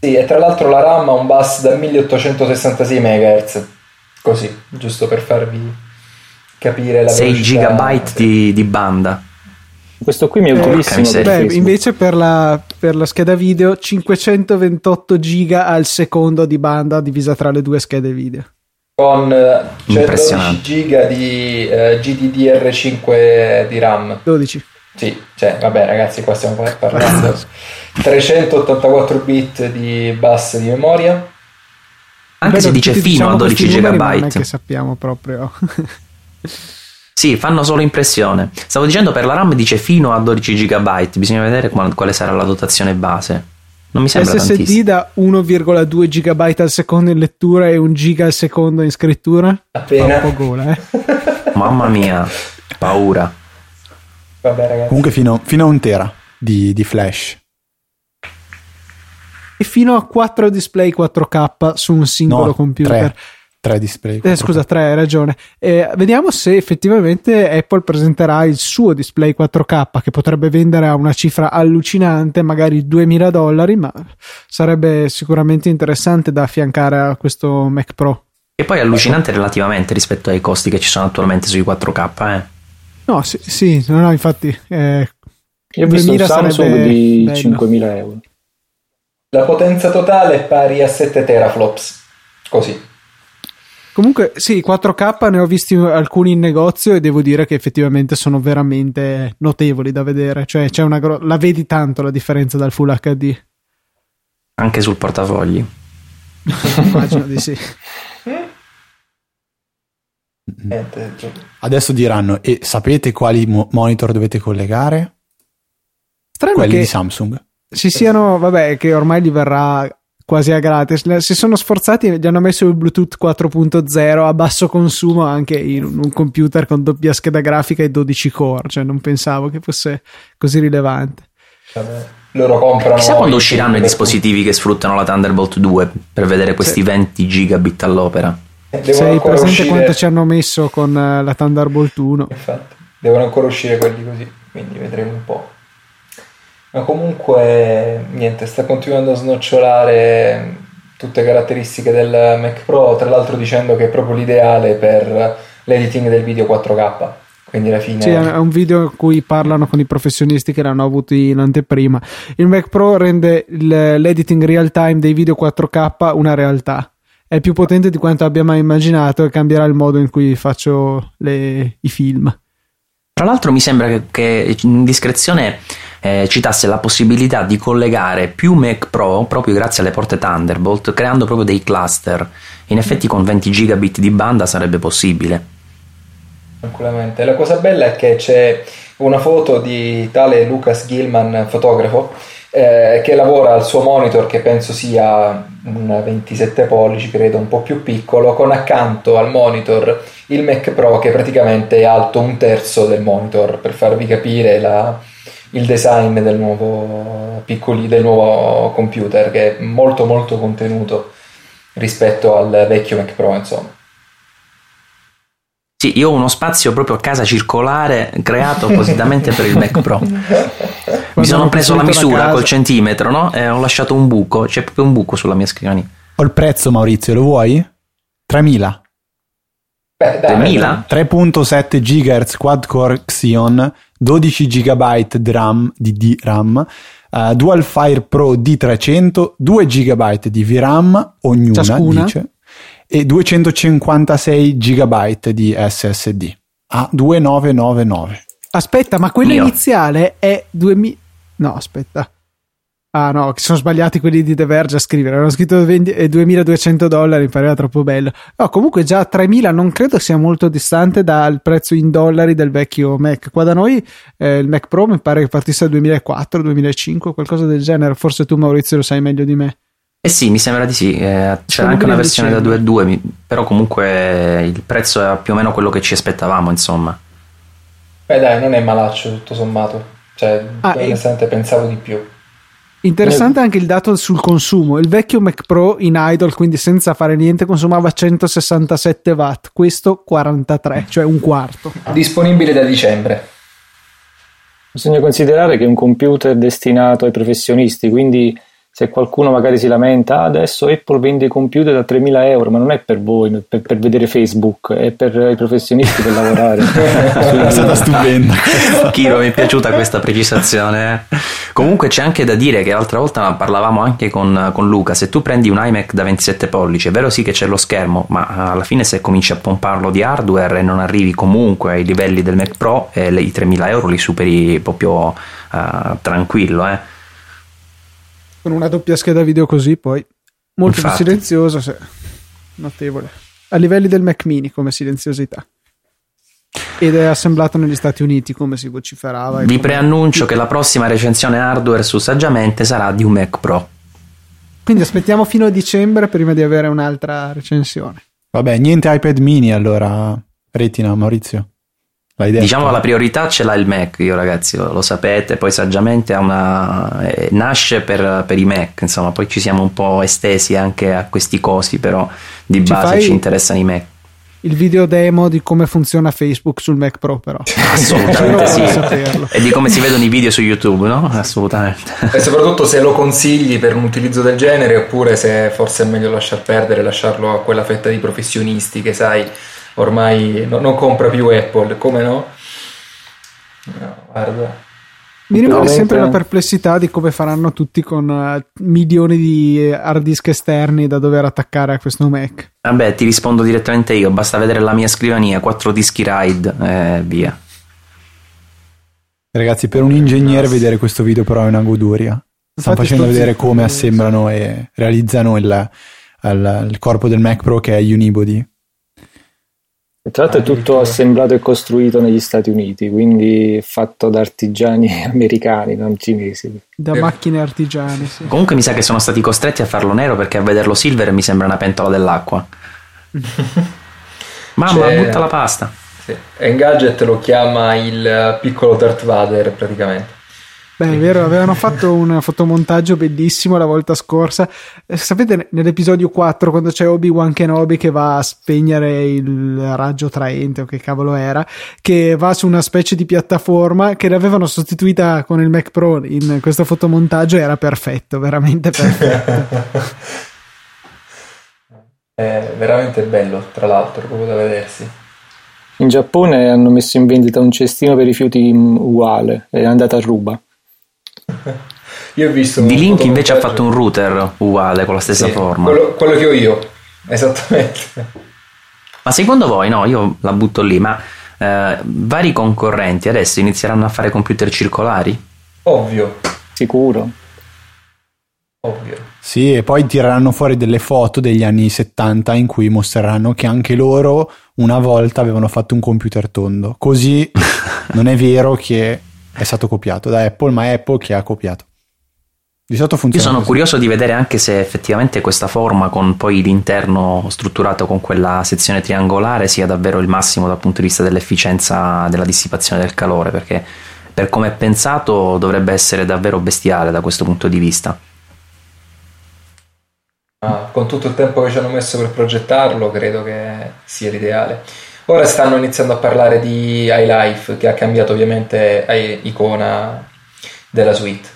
Sì, e tra l'altro la RAM ha un bus da 1866 MHz. Così, giusto per farvi capire la 6 velocità. GB di, di banda. Questo qui mi è utilissimo per Beh, invece per la per la scheda video 528 giga al secondo di banda divisa tra le due schede video. Con 112 giga di eh, GDDR5 di RAM. 12. Sì, cioè, vabbè ragazzi, qua stiamo parlando 384 bit di bus di memoria. Anche Beh, se dice fino diciamo a 12 GB. Non è che sappiamo proprio. sì, fanno solo impressione. Stavo dicendo per la RAM dice fino a 12 GB, bisogna vedere quale sarà la dotazione base. Non mi sembra SSD tantissimo. da 1,2 GB al secondo in lettura e 1 GB al secondo in scrittura? Appena. Fa un po' gola, eh. Mamma mia, paura. Vabbè, ragazzi. Comunque fino, fino a un tera di, di flash. E fino a 4 display 4K su un singolo no, computer. 3. 3 display. Eh, scusa, 3, hai ragione. Eh, vediamo se effettivamente Apple presenterà il suo display 4K che potrebbe vendere a una cifra allucinante, magari 2000 dollari, ma sarebbe sicuramente interessante da affiancare a questo Mac Pro. E poi allucinante relativamente rispetto ai costi che ci sono attualmente sui 4K, eh? No, sì, sì no, no, infatti. Eh, Io ho visto un Samsung di bello. 5.000 euro. La potenza totale è pari a 7 teraflops. Così. Comunque, sì, 4K ne ho visti alcuni in negozio e devo dire che effettivamente sono veramente notevoli da vedere. Cioè, c'è una gro- la vedi tanto la differenza dal Full HD. Anche sul portafogli. Immagino di sì. Adesso diranno, e sapete quali mo- monitor dovete collegare? Strano Quelli che di Samsung. Ci siano, vabbè, che ormai gli verrà quasi a gratis. Si sono sforzati e gli hanno messo il Bluetooth 4.0 a basso consumo anche in un computer con doppia scheda grafica e 12 core. Cioè, non pensavo che fosse così rilevante. Vabbè. Loro comprano. Chissà quando usciranno i dispositivi che sfruttano la Thunderbolt 2 per vedere questi sì. 20 gigabit all'opera. Devono Sei presente uscire... quanto ci hanno messo con eh, la Thunderbolt 1? Infatti, devono ancora uscire quelli così, quindi vedremo un po'. Ma comunque, niente, sta continuando a snocciolare tutte le caratteristiche del Mac Pro, tra l'altro dicendo che è proprio l'ideale per l'editing del video 4K. Quindi alla fine... Sì, è un video in cui parlano con i professionisti che l'hanno avuti in anteprima. Il Mac Pro rende l'editing real time dei video 4K una realtà è più potente di quanto abbia mai immaginato e cambierà il modo in cui faccio le, i film. Tra l'altro mi sembra che, che in discrezione eh, citasse la possibilità di collegare più Mac Pro proprio grazie alle porte Thunderbolt, creando proprio dei cluster. In effetti con 20 gigabit di banda sarebbe possibile. Tranquillamente. La cosa bella è che c'è una foto di tale Lucas Gilman, fotografo, eh, che lavora al suo monitor che penso sia un 27 pollici, credo un po' più piccolo, con accanto al monitor il Mac Pro che praticamente è alto un terzo del monitor, per farvi capire la, il design del nuovo, piccoli, del nuovo computer, che è molto molto contenuto rispetto al vecchio Mac Pro, insomma. Sì, io ho uno spazio proprio a casa circolare creato appositamente per il Mac Pro. Mi sono preso la misura col centimetro, no? E ho lasciato un buco, c'è proprio un buco sulla mia scrivania. Ho il prezzo, Maurizio, lo vuoi? 3000. Beh, 3000? 3.7 GHz quad core Xeon, 12 GB di RAM, di DRAM, uh, Dual Fire Pro D300, 2 GB di VRAM, ognuna, Ciascuna. dice e 256 GB di SSD a 2999. Aspetta, ma quello Mio. iniziale è 2000 No, aspetta. Ah no, sono sbagliati quelli di The Verge a scrivere. Hanno scritto 20, 2200 dollari, mi pareva troppo bello. No, comunque già 3000 non credo sia molto distante dal prezzo in dollari del vecchio Mac. Qua da noi eh, il Mac Pro mi pare che partisse dal 2004, 2005, qualcosa del genere. Forse tu Maurizio lo sai meglio di me. Eh sì, mi sembra di sì, eh, c'era anche una versione da 2.2, però comunque il prezzo è più o meno quello che ci aspettavamo, insomma. Beh dai, non è malaccio tutto sommato, cioè ah, onestamente e... pensavo di più. Interessante anche il dato sul consumo. Il vecchio Mac Pro in idle, quindi senza fare niente, consumava 167 watt, questo 43, cioè un quarto. Disponibile da dicembre. Bisogna considerare che è un computer destinato ai professionisti, quindi se qualcuno magari si lamenta, ah, adesso Apple vende i computer da 3.000 euro, ma non è per voi, per, per vedere Facebook, è per i professionisti per lavorare. è stata stupenda. Kiro, mi è piaciuta questa precisazione. Eh. Comunque c'è anche da dire che l'altra volta parlavamo anche con, con, Luca, se tu prendi un iMac da 27 pollici, è vero sì che c'è lo schermo, ma alla fine se cominci a pomparlo di hardware e non arrivi comunque ai livelli del Mac Pro, eh, i 3.000 euro li superi proprio uh, tranquillo, eh con una doppia scheda video così poi molto Infatti. più silenzioso se... notevole. A livelli del Mac mini come silenziosità. Ed è assemblato negli Stati Uniti come si vociferava. Vi preannuncio che la prossima recensione hardware su Saggiamente sarà di un Mac Pro. Quindi aspettiamo fino a dicembre prima di avere un'altra recensione. Vabbè niente iPad mini allora Retina Maurizio Diciamo la priorità ce l'ha il Mac, io ragazzi lo, lo sapete, poi saggiamente una, eh, nasce per, per, i Mac, insomma poi ci siamo un po' estesi anche a questi cosi, però di ci base ci interessano i Mac. Il video demo di come funziona Facebook sul Mac Pro però. Assolutamente sì. E di come si vedono i video su YouTube, no? Assolutamente. E soprattutto se lo consigli per un utilizzo del genere oppure se forse è meglio lasciar perdere, lasciarlo a quella fetta di professionisti che sai ormai no, non compra più Apple, come no? No, guarda. Mi rimane sempre la perplessità di come faranno tutti con uh, milioni di hard disk esterni da dover attaccare a questo Mac. Vabbè, ti rispondo direttamente io, basta vedere la mia scrivania, quattro dischi RAID e via. Ragazzi, per un ingegnere vedere questo video però è una goduria. Stanno facendo vedere come assemblano e realizzano il, il, il corpo del Mac Pro che è Unibody e tra l'altro è tutto assemblato e costruito negli Stati Uniti, quindi fatto da artigiani americani, non cinesi. Da macchine artigiane, sì. Comunque mi sa che sono stati costretti a farlo nero perché a vederlo silver mi sembra una pentola dell'acqua. Mamma, C'è... butta la pasta. Sì. Engadget lo chiama il piccolo Darth Vader praticamente. Beh, è vero, avevano fatto un fotomontaggio bellissimo la volta scorsa. Eh, sapete, nell'episodio 4, quando c'è Obi-Wan Kenobi che va a spegnere il raggio traente o che cavolo era, che va su una specie di piattaforma che l'avevano sostituita con il Mac Pro in questo fotomontaggio, era perfetto, veramente perfetto. è veramente bello, tra l'altro, proprio da vedersi. In Giappone hanno messo in vendita un cestino per rifiuti uguale, è andata a ruba. io ho visto di Link invece ha fatto un router uguale con la stessa sì, forma. quello, quello, che ho io esattamente. Ma secondo voi no io la butto lì ma eh, vari concorrenti adesso inizieranno a fare computer circolari? Ovvio. Sicuro. Ovvio. Sì, e poi tireranno fuori delle foto degli anni 70 in cui mostreranno che anche loro una volta avevano fatto un computer tondo. Così non è vero che è stato copiato da Apple, ma è Apple che ha copiato. Di solito funziona. Io sono così. curioso di vedere anche se effettivamente questa forma con poi l'interno strutturato con quella sezione triangolare sia davvero il massimo dal punto di vista dell'efficienza della dissipazione del calore, perché per come è pensato dovrebbe essere davvero bestiale da questo punto di vista. Ah, con tutto il tempo che ci hanno messo per progettarlo, credo che sia l'ideale. Ora stanno iniziando a parlare di iLife, che ha cambiato ovviamente icona della suite.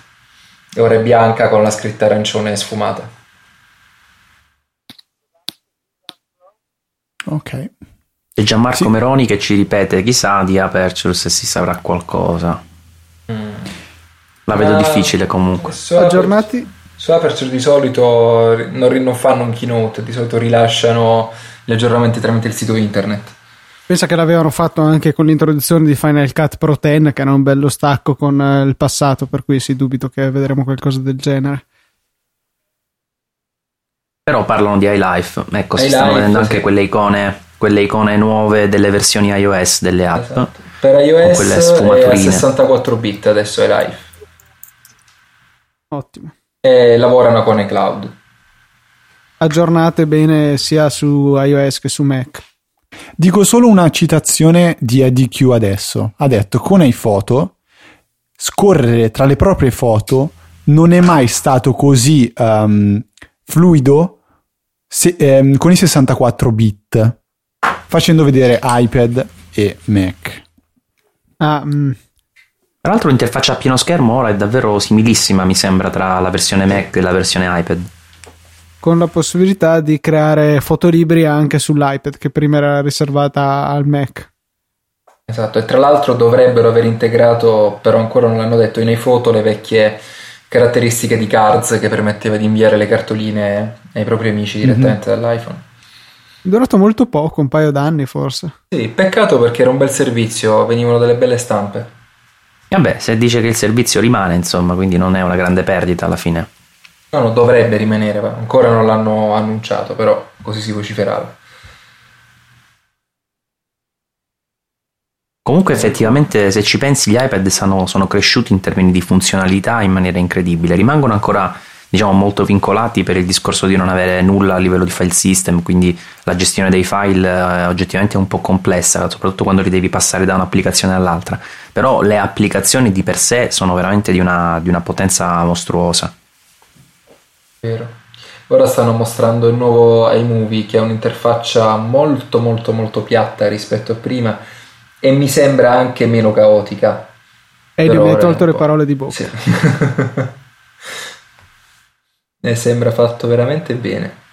E ora è bianca con la scritta arancione sfumata. Ok. E Gianmarco sì. Meroni che ci ripete, chissà di Aperture se si saprà qualcosa. Mm. La vedo Ma difficile comunque. Su Aggiornati? Su Aperture di solito non, non fanno un keynote, di solito rilasciano gli aggiornamenti tramite il sito internet. Pensa che l'avevano fatto anche con l'introduzione di Final Cut Pro 10, che era un bello stacco con eh, il passato, per cui sì, dubito che vedremo qualcosa del genere. Però parlano di iLife, ecco, si stanno vedendo anche quelle icone, quelle icone nuove delle versioni iOS delle app. Esatto. Per iOS è a 64 bit adesso iLife. Ottimo. E lavorano con iCloud. Aggiornate bene sia su iOS che su Mac. Dico solo una citazione di ADQ adesso. Ha detto con iPhoto scorrere tra le proprie foto non è mai stato così um, fluido se, um, con i 64 bit, facendo vedere iPad e Mac. Ah, mm. Tra l'altro l'interfaccia a pieno schermo ora è davvero similissima, mi sembra, tra la versione Mac e la versione iPad. Con la possibilità di creare fotolibri anche sull'iPad, che prima era riservata al Mac. Esatto, e tra l'altro dovrebbero aver integrato, però ancora non l'hanno detto, in iPhoto le vecchie caratteristiche di Cards che permetteva di inviare le cartoline ai propri amici direttamente mm-hmm. dall'iPhone. È durato molto poco, un paio d'anni forse. Sì, peccato perché era un bel servizio, venivano delle belle stampe. Vabbè, se dice che il servizio rimane, insomma, quindi non è una grande perdita alla fine. No, no, dovrebbe rimanere, ancora non l'hanno annunciato, però così si vociferava. Comunque effettivamente se ci pensi gli iPad sono, sono, cresciuti in termini di funzionalità in maniera incredibile, rimangono ancora diciamo molto vincolati per il discorso di non avere nulla a livello di file system, quindi la gestione dei file è oggettivamente un po' complessa, soprattutto quando li devi passare da un'applicazione all'altra, però le applicazioni di per sé sono veramente di una, di una potenza mostruosa. Vero. Ora stanno mostrando il nuovo iMovie che ha un'interfaccia molto molto molto piatta rispetto a prima e mi sembra anche meno caotica. E mi hai tolto le parole di bocca. Sì. e sembra fatto veramente bene.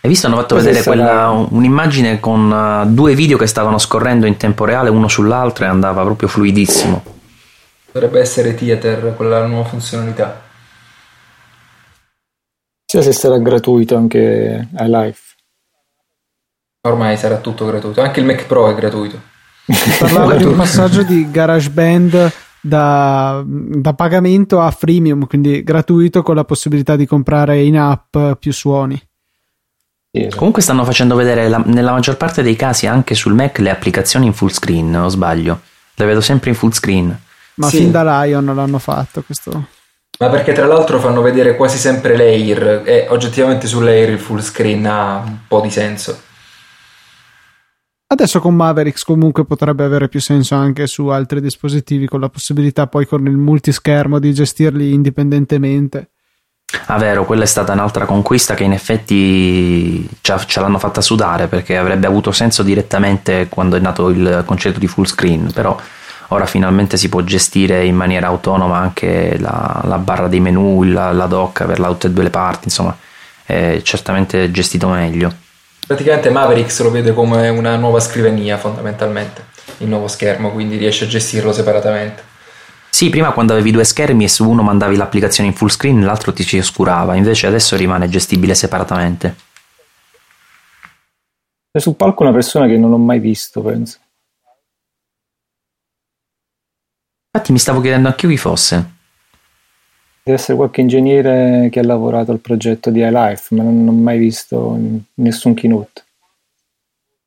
Hai visto? Hanno fatto Cosa vedere quella, un'immagine con uh, due video che stavano scorrendo in tempo reale uno sull'altro e andava proprio fluidissimo. Dovrebbe essere Theater quella nuova funzionalità. Chissà se sarà gratuito anche a Live. Ormai sarà tutto gratuito, anche il Mac Pro è gratuito. Parlava di un passaggio di GarageBand da, da, pagamento a freemium, quindi gratuito con la possibilità di comprare in app più suoni. Esatto. Comunque stanno facendo vedere la, nella maggior parte dei casi anche sul Mac le applicazioni in full screen, o sbaglio? Le vedo sempre in full screen. Ma sì. fin da Lion l'hanno fatto questo. Ma perché tra l'altro fanno vedere quasi sempre l'Air e oggettivamente sull'Air il full screen ha un po' di senso. Adesso con Mavericks comunque potrebbe avere più senso anche su altri dispositivi con la possibilità poi con il multischermo di gestirli indipendentemente. Ah vero, quella è stata un'altra conquista che in effetti ce l'hanno fatta sudare perché avrebbe avuto senso direttamente quando è nato il concetto di full screen, però ora finalmente si può gestire in maniera autonoma anche la, la barra dei menu, la, la dock per tutte e due le parti, insomma è certamente gestito meglio. Praticamente Mavericks lo vede come una nuova scrivania fondamentalmente, il nuovo schermo, quindi riesce a gestirlo separatamente. Sì, prima quando avevi due schermi e su uno mandavi l'applicazione in full screen, l'altro ti si oscurava, invece adesso rimane gestibile separatamente. È sul palco una persona che non ho mai visto, penso. Infatti mi stavo chiedendo anche io chi fosse. Deve essere qualche ingegnere che ha lavorato al progetto di iLife, ma non, ho mai visto nessun keynote.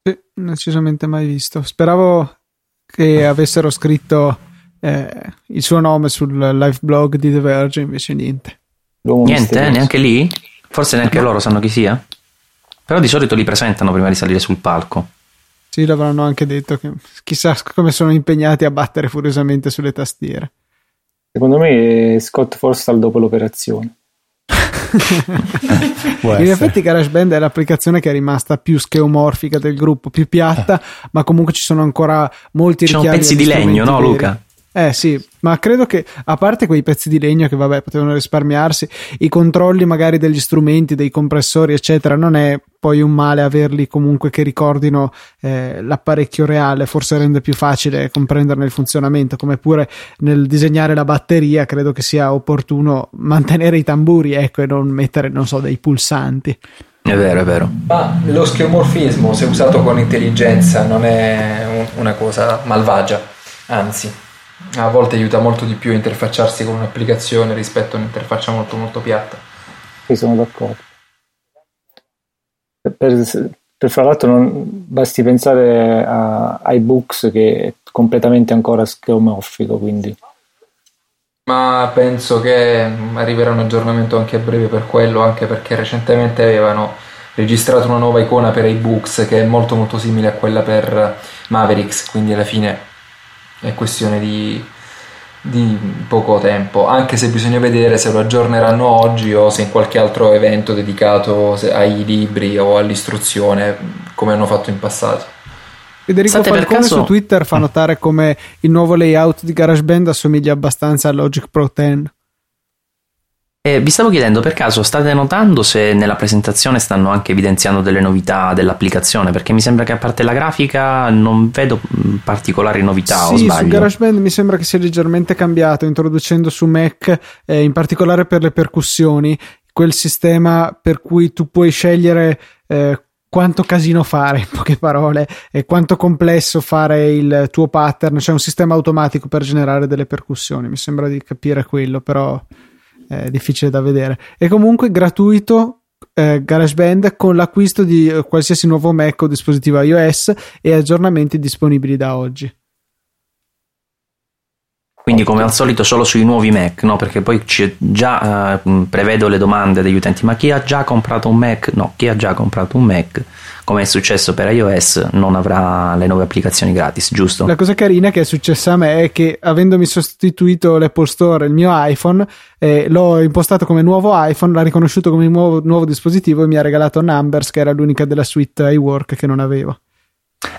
Sì, decisamente mai visto. Speravo che avessero scritto eh, il suo nome sul live blog di The Verge, invece niente. L'uomo niente, misterioso. neanche lì? Forse neanche no. loro sanno chi sia? Però di solito li presentano prima di salire sul palco. Sì, l'avranno anche detto che chissà come sono impegnati a battere furiosamente sulle tastiere. Secondo me è Scott Forstall dopo l'operazione. in effetti GarageBand è l'applicazione che è rimasta più scheomorfica del gruppo, più piatta, ma comunque ci sono ancora molti richiami. Ci sono pezzi di legno, no. Luca? Eh sì, ma credo che a parte quei pezzi di legno che vabbè potevano risparmiarsi, i controlli magari degli strumenti, dei compressori eccetera, non è poi un male averli comunque che ricordino eh, l'apparecchio reale, forse rende più facile comprenderne il funzionamento, come pure nel disegnare la batteria credo che sia opportuno mantenere i tamburi ecco e non mettere non so dei pulsanti. È vero, è vero. Ma lo scheomorfismo, se usato con intelligenza, non è una cosa malvagia, anzi a volte aiuta molto di più a interfacciarsi con un'applicazione rispetto a un'interfaccia molto molto piatta. Sì, sono d'accordo. Per, per, fra l'altro non basti pensare a iBooks che è completamente ancora scheomorfico, quindi... Ma penso che arriverà un aggiornamento anche a breve per quello, anche perché recentemente avevano registrato una nuova icona per iBooks che è molto molto simile a quella per Mavericks, quindi alla fine è questione di, di poco tempo, anche se bisogna vedere se lo aggiorneranno oggi o se in qualche altro evento dedicato ai libri o all'istruzione come hanno fatto in passato. Federico State per Falcone caso- su Twitter fa notare come il nuovo layout di GarageBand assomiglia abbastanza a Logic Pro 10. E vi stavo chiedendo per caso state notando se nella presentazione stanno anche evidenziando delle novità dell'applicazione? Perché mi sembra che a parte la grafica non vedo mh, particolari novità o sì, su sbaglio. GarageBand mi sembra che sia leggermente cambiato, introducendo su Mac, eh, in particolare per le percussioni, quel sistema per cui tu puoi scegliere eh, quanto casino fare, in poche parole, e quanto complesso fare il tuo pattern. C'è un sistema automatico per generare delle percussioni. Mi sembra di capire quello, però è difficile da vedere. E comunque gratuito. eh, GarageBand con l'acquisto di eh, qualsiasi nuovo Mac o dispositivo iOS e aggiornamenti disponibili da oggi. Quindi come al solito solo sui nuovi Mac, no? Perché poi già eh, prevedo le domande degli utenti, ma chi ha già comprato un Mac? No, chi ha già comprato un Mac, come è successo per iOS, non avrà le nuove applicazioni gratis, giusto? La cosa carina che è successa a me è che avendomi sostituito l'Apple Store, il mio iPhone, eh, l'ho impostato come nuovo iPhone, l'ha riconosciuto come nuovo, nuovo dispositivo e mi ha regalato Numbers, che era l'unica della suite iWork che non avevo.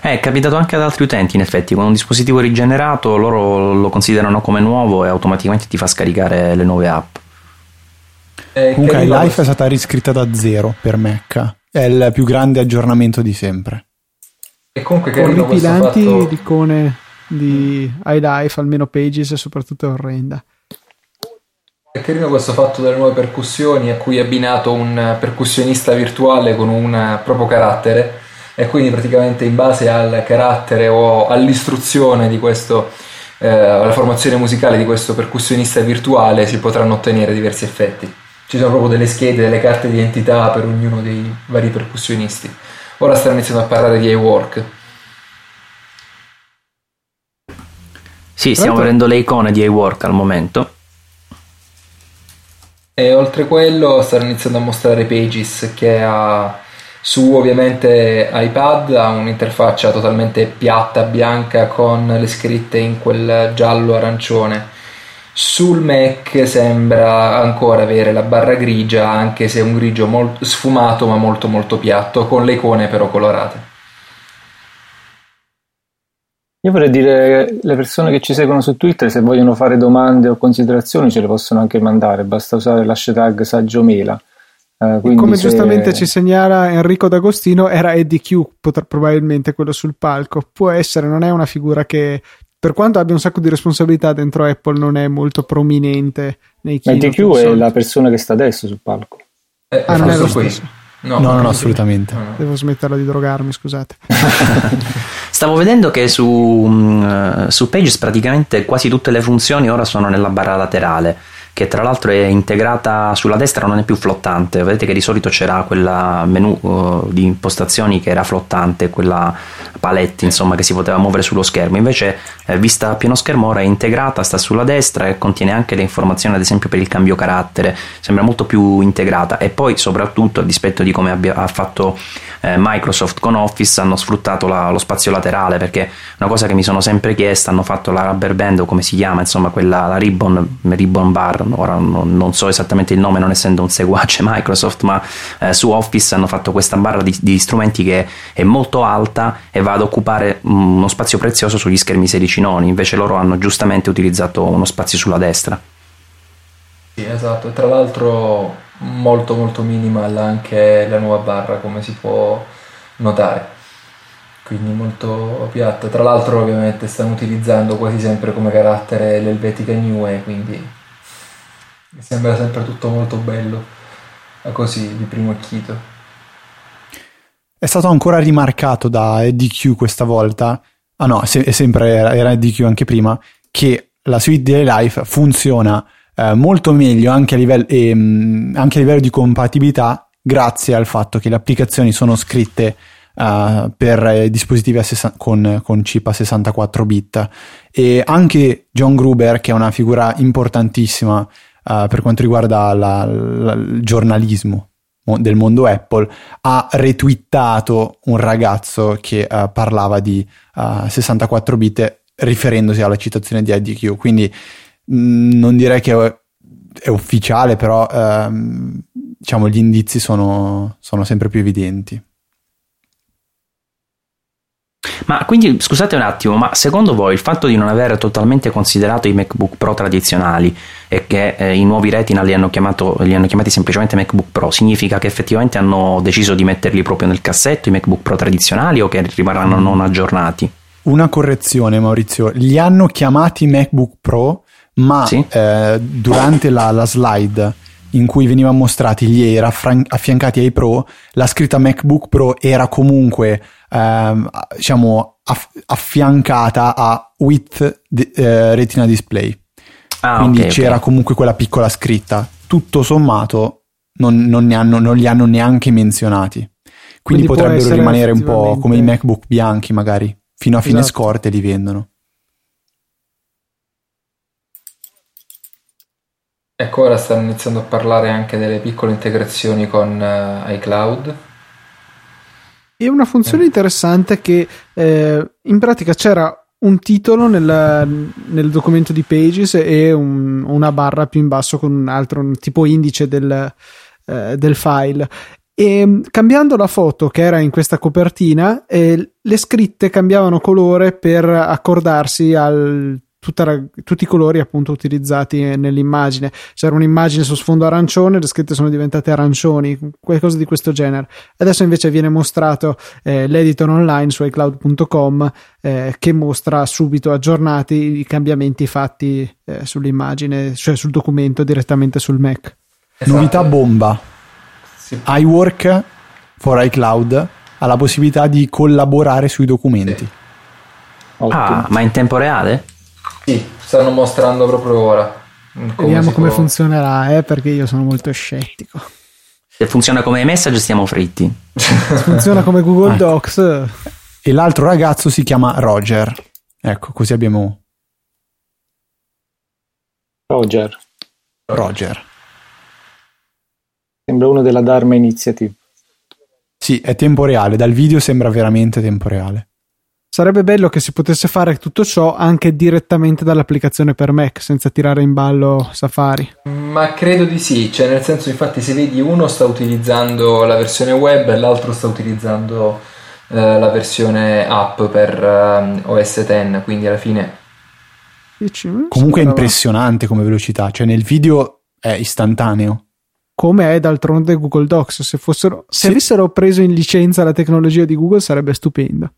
Eh, È capitato anche ad altri utenti, in effetti, con un dispositivo rigenerato loro lo considerano come nuovo e automaticamente ti fa scaricare le nuove app. Eh, Comunque carino iLife è stata riscritta da zero per Mac. È il più grande aggiornamento di sempre. E comunque Con carino questo ripilanti fatto... di icone di iLife, almeno Pages, e soprattutto è orrenda. È carino questo fatto delle nuove percussioni a cui è abbinato un percussionista virtuale con un proprio carattere e quindi praticamente in base al carattere o all'istruzione di questo, eh, alla formazione musicale di questo percussionista virtuale si potranno ottenere diversi effetti. Ci sono proprio delle schede, delle carte di identità per ognuno dei vari percussionisti. Ora stanno iniziando a parlare di iWork. Sì, stiamo Pronto? vedendo le icone di iWork al momento. E oltre quello stanno iniziando a mostrare Pages che ha su ovviamente iPad ha un'interfaccia totalmente piatta, bianca con le scritte in quel giallo arancione. Sul Mac sembra ancora avere la barra grigia, anche se è un grigio molto sfumato ma molto molto piatto, con le icone però colorate. Io vorrei dire le persone che ci seguono su Twitter, se vogliono fare domande o considerazioni, ce le possono anche mandare, basta usare l'hashtag saggio-mela. Eh, E come se- giustamente ci segnala Enrico D'Agostino, era Eddie Q, potrà- probabilmente quello sul palco. Può essere, non è una figura che, per quanto abbia un sacco di responsabilità dentro Apple, non è molto prominente nei Ma keynote. DQ di è solito. la persona che sta adesso sul palco. Eh, Ah, non è questo lo stesso. No, No, no, no, assolutamente. no, no. Devo smetterla di drogarmi, scusate. Stavo vedendo che su, mh, su Pages praticamente quasi tutte le funzioni ora sono nella barra laterale, che tra l'altro è integrata sulla destra, non è più flottante. Vedete che di solito c'era quella menu uh, di impostazioni che era flottante, quella palette insomma che si poteva muovere sullo schermo. Invece, eh, vista a pieno schermo, ora è integrata, sta sulla destra e contiene anche le informazioni, ad esempio, per il cambio carattere. Sembra molto più integrata. E poi, soprattutto, a dispetto di come abbia, ha fatto eh, Microsoft con Office hanno sfruttato la- lo spazio laterale perché una cosa che mi sono sempre chiesta hanno fatto la rubber band o come si chiama insomma quella la ribbon, ribbon bar ora non, non so esattamente il nome non essendo un seguace Microsoft ma eh, su Office hanno fatto questa barra di, di strumenti che è molto alta e va ad occupare mm, uno spazio prezioso sugli schermi 16 noni. Invece loro hanno giustamente utilizzato uno spazio sulla destra. Sì, esatto, tra l'altro molto molto minimal anche la nuova barra come si può notare, quindi molto piatta. Tra l'altro ovviamente stanno utilizzando quasi sempre come carattere l'Helvetica Neue, quindi mi sembra sempre tutto molto bello, così di primo acchito. È stato ancora rimarcato da Eddie Q questa volta. Ah no, è sempre era, era Eddie Q anche prima. Che la suite di iLife funziona eh, molto meglio anche a, livello, ehm, anche a livello di compatibilità grazie al fatto che le applicazioni sono scritte eh, per eh, dispositivi a sessa- con, con chip a 64 bit e anche John Gruber che è una figura importantissima eh, per quanto riguarda la- la- il giornalismo mo- del mondo Apple ha retweetato un ragazzo che eh, parlava di eh, 64 bit riferendosi alla citazione di IDQ quindi mh, non direi che è, è ufficiale però ehm, diciamo gli indizi sono, sono sempre più evidenti. Ma quindi scusate un attimo, ma secondo voi il fatto di non aver totalmente considerato i MacBook Pro tradizionali e che eh, i nuovi Retina li hanno, chiamato, li hanno chiamati semplicemente MacBook Pro significa che effettivamente hanno deciso di metterli proprio nel cassetto i MacBook Pro tradizionali o che rimarranno non aggiornati? Una correzione Maurizio, li hanno chiamati MacBook Pro ma sì? eh, durante la, la slide in cui venivano mostrati gli Air affiancati ai Pro, la scritta MacBook Pro era comunque ehm, diciamo aff- affiancata a with de- eh, Retina Display. Ah, Quindi okay, c'era okay. comunque quella piccola scritta. Tutto sommato non, non, hanno, non li hanno neanche menzionati. Quindi, Quindi potrebbero rimanere un po' come i MacBook bianchi, magari. Fino a fine esatto. scorte li vendono. Ecco, ora stanno iniziando a parlare anche delle piccole integrazioni con uh, iCloud. E una funzione eh. interessante che eh, in pratica c'era un titolo nel, nel, documento di Pages e un, una barra più in basso con un altro un tipo indice del, eh, del file. E cambiando la foto che era in questa copertina, eh, le scritte cambiavano colore per accordarsi al tutta, tutti i colori appunto utilizzati nell'immagine. C'era un'immagine su sfondo arancione, le scritte sono diventate arancioni, qualcosa di questo genere. Adesso invece viene mostrato eh, l'editor online su iCloud.com eh, che mostra subito aggiornati i cambiamenti fatti eh, sull'immagine, cioè sul documento direttamente sul Mac. Esatto. Novità bomba. Sì. iWork for iCloud ha la possibilità di collaborare sui documenti. Sì. Ah, ma in tempo reale? Sì, stanno mostrando proprio ora. Come Vediamo come può... funzionerà, eh, perché io sono molto scettico. Se funziona come message stiamo fritti. Se funziona come Google ecco. Docs. E l'altro ragazzo si chiama Roger. Ecco, così abbiamo... Roger. Roger. Sembra uno della Dharma Initiative. Sì, è tempo reale. Dal video sembra veramente tempo reale. Sarebbe bello che si potesse fare tutto ciò anche direttamente dall'applicazione per Mac, senza tirare in ballo Safari. Ma credo di sì, cioè nel senso infatti se vedi uno sta utilizzando la versione web e l'altro sta utilizzando eh, la versione app per eh, OS X, quindi alla fine... Comunque è impressionante come velocità, cioè nel video è istantaneo come è d'altronde Google Docs. Se, fossero, se avessero preso in licenza la tecnologia di Google sarebbe stupendo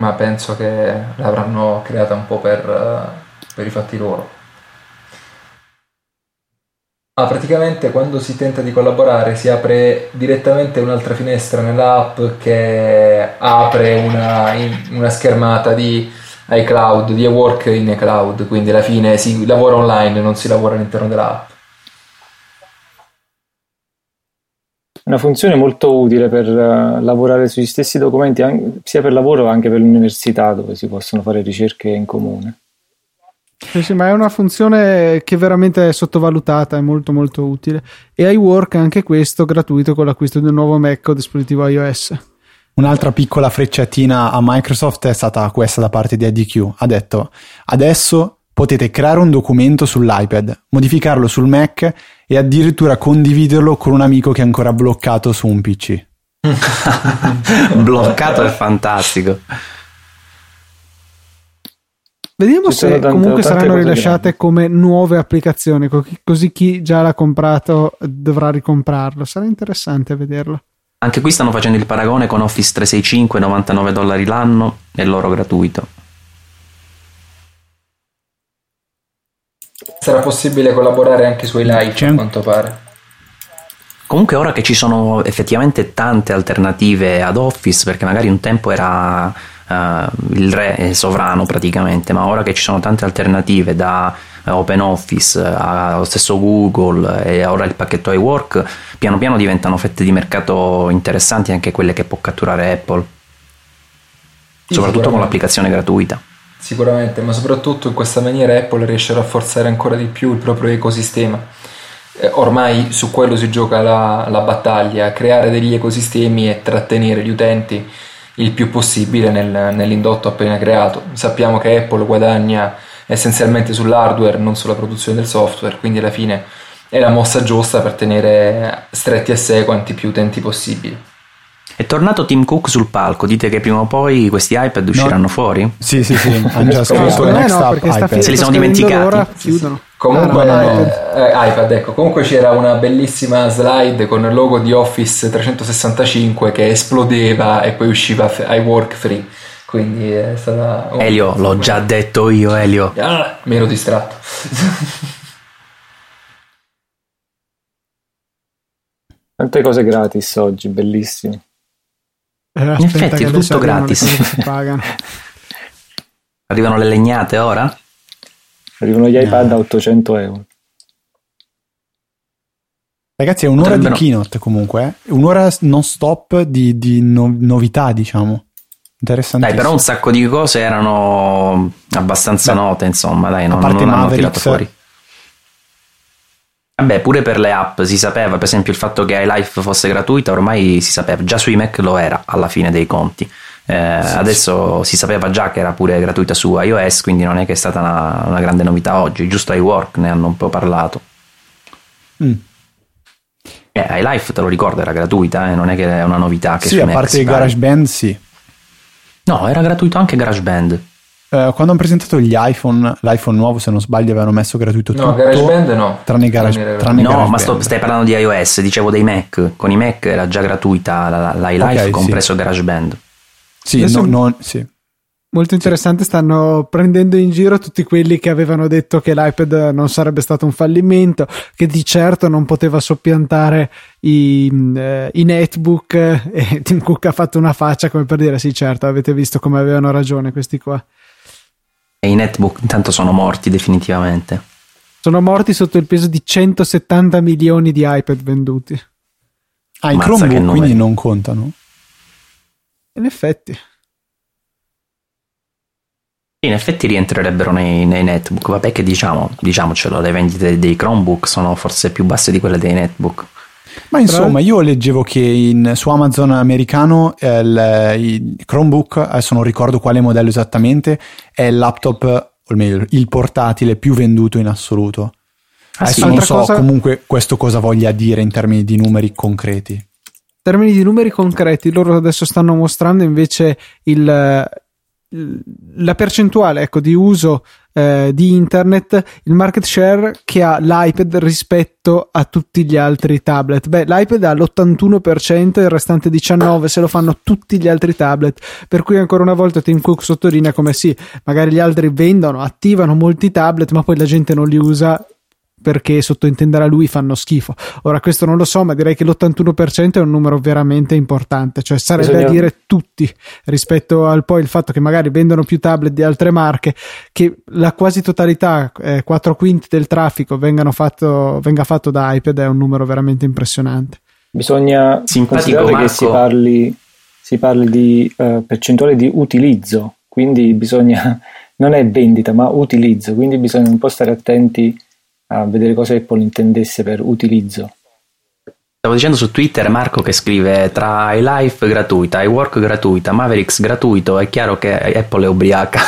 ma penso che l'avranno creata un po' per, eh, per i fatti loro. Ah, praticamente quando si tenta di collaborare si apre direttamente un'altra finestra nell'app che apre una, una schermata di iCloud, di eWork in iCloud, quindi alla fine si lavora online, non si lavora all'interno dell'app. Una funzione molto utile per uh, lavorare sugli stessi documenti, sia per lavoro che anche per l'università, dove si possono fare ricerche in comune. Sì, sì, ma è una funzione che veramente è sottovalutata, è molto molto utile. E iWork anche questo gratuito con l'acquisto di un nuovo Mac o dispositivo iOS. Un'altra piccola frecciatina a Microsoft è stata questa da parte di IDQ. Ha detto: Adesso potete creare un documento sull'iPad, modificarlo sul Mac e addirittura condividerlo con un amico che è ancora bloccato su un PC. bloccato è fantastico. Vediamo Ci se tante, comunque tante saranno rilasciate grandi. come nuove applicazioni, così chi già l'ha comprato dovrà ricomprarlo. Sarà interessante vederlo. Anche qui stanno facendo il paragone con Office 365, 99 dollari l'anno e loro gratuito. Sarà possibile collaborare anche sui live, C'è... a quanto pare. Comunque ora che ci sono effettivamente tante alternative ad Office, perché magari un tempo era uh, il re sovrano praticamente, ma ora che ci sono tante alternative da uh, OpenOffice allo stesso Google e ora il pacchetto iWork, piano piano diventano fette di mercato interessanti anche quelle che può catturare Apple, soprattutto con l'applicazione gratuita. Sicuramente, ma soprattutto in questa maniera Apple riesce a rafforzare ancora di più il proprio ecosistema. Eh, ormai su quello si gioca la, la, battaglia, creare degli ecosistemi e trattenere gli utenti il più possibile nel, nell'indotto appena creato. Sappiamo che Apple guadagna essenzialmente sull'hardware, non sulla produzione del software, quindi alla fine è la mossa giusta per tenere stretti a sé quanti più utenti possibili. È tornato Tim Cook sul palco, dite che prima o poi questi iPad usciranno no. fuori? Sì, sì, sì, hanno già scritto no, next no, iPad. Se li sono dimenticati. Ora, chiudono. Comunque, no, no, iPad. Eh, iPad, ecco, comunque c'era una bellissima slide con il logo di Office 365 che esplodeva e poi usciva I work free. Quindi è stata. Oh, Elio, l'ho già detto io, Elio. Ah, mi ero distratto. Tante cose gratis oggi, bellissime. Eh, In effetti è tutto gratis. Arrivano le legnate ora? Arrivano gli iPad a 800 euro. Ragazzi, è un'ora Potrebbero... di keynote comunque, eh? un'ora non stop di, di no- novità, diciamo. Interessante. Dai, però un sacco di cose erano abbastanza Beh, note, insomma, dai, non, non hanno tirato fuori. Vabbè, pure per le app si sapeva, per esempio il fatto che iLife fosse gratuita ormai si sapeva, già sui Mac lo era alla fine dei conti. Eh, sì, adesso sì. si sapeva già che era pure gratuita su iOS, quindi non è che è stata una, una grande novità oggi, giusto iWork ne hanno un po' parlato. Mm. Eh, iLife te lo ricordo era gratuita, eh? non è che è una novità che Sì, a parte GarageBand sì. No, era gratuito anche GarageBand. Uh, quando hanno presentato gli iPhone, l'iPhone nuovo, se non sbaglio, avevano messo gratuito no, tutto. GarageBand no. Tranne, garage, tranne No, GarageBand. ma sto, stai parlando di iOS, dicevo dei Mac. Con i Mac era già gratuita l'iLife, okay, compreso sì. GarageBand. Sì, no, no, sì. Molto interessante, stanno prendendo in giro tutti quelli che avevano detto che l'iPad non sarebbe stato un fallimento, che di certo non poteva soppiantare i, eh, i netbook e Tim Cook ha fatto una faccia come per dire sì certo avete visto come avevano ragione questi qua. E i netbook intanto sono morti definitivamente. Sono morti sotto il peso di 170 milioni di iPad venduti. Ah, i Chromebook quindi non contano? In effetti. In effetti rientrerebbero nei, nei, netbook. Vabbè che diciamo, diciamocelo, le vendite dei Chromebook sono forse più basse di quelle dei netbook. Ma insomma, io leggevo che in, su Amazon americano eh, il, il, Chromebook, adesso non ricordo quale modello esattamente, è il laptop, o meglio, il portatile più venduto in assoluto. Ah, adesso sì, non so cosa... comunque questo cosa voglia dire in termini di numeri concreti. In termini di numeri concreti, loro adesso stanno mostrando invece il, la percentuale ecco, di uso eh, di internet, il market share che ha l'iPad rispetto a tutti gli altri tablet. Beh, l'iPad ha l'81%, il restante 19% se lo fanno tutti gli altri tablet. Per cui ancora una volta Tim Cook sottolinea come sì, magari gli altri vendono, attivano molti tablet, ma poi la gente non li usa perché sottointenderà lui fanno schifo. Ora questo non lo so, ma direi che l'81% è un numero veramente importante, cioè sarebbe Bisogna... a dire tutti rispetto al poi il fatto che magari vendono più tablet di altre marche, che la quasi totalità, eh, 4 quinti del traffico fatto, venga fatto da iPad è un numero veramente impressionante. Bisogna considerare Marco. che si parli, si parli di uh, percentuale di utilizzo, quindi bisogna, non è vendita ma utilizzo, quindi bisogna un po' stare attenti a vedere cosa Apple intendesse per utilizzo. Stavo dicendo su Twitter Marco che scrive tra iLife gratuita, iWork gratuita, Mavericks gratuito, è chiaro che Apple è ubriaca.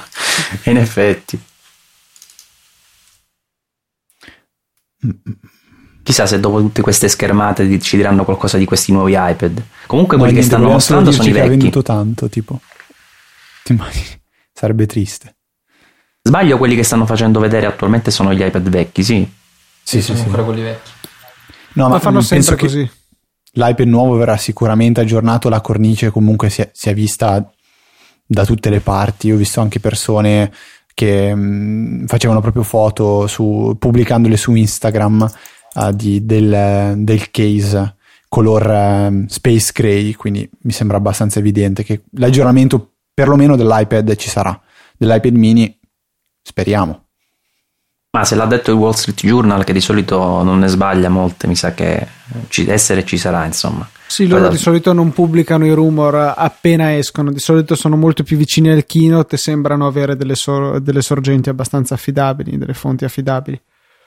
In effetti. Chissà se dopo tutte queste schermate ci diranno qualcosa di questi nuovi iPad. Comunque quelli che stanno mostrando sono i vecchi. Ha venduto tanto, tipo. Ti immagini? Sarebbe triste. Sbaglio, quelli che stanno facendo vedere attualmente sono gli iPad vecchi, sì? Sì, sì, sì. Ancora quelli vecchi. No, ma, ma fanno sempre così. L'iPad nuovo verrà sicuramente aggiornato, la cornice comunque si è, si è vista da tutte le parti. Io ho visto anche persone che mh, mm, facevano proprio foto su, pubblicandole su Instagram uh, di, del, del, case color uh, space gray, quindi mi sembra abbastanza evidente che l'aggiornamento perlomeno dell'iPad ci sarà. Dell'iPad mini Speriamo. Ma se l'ha detto il Wall Street Journal, che di solito non ne sbaglia molte, mi sa che ci, essere ci sarà, insomma. Sì, loro Poi di solito non pubblicano i rumor appena escono, di solito sono molto più vicini al keynote e sembrano avere delle, sor- delle sorgenti abbastanza affidabili, delle fonti affidabili.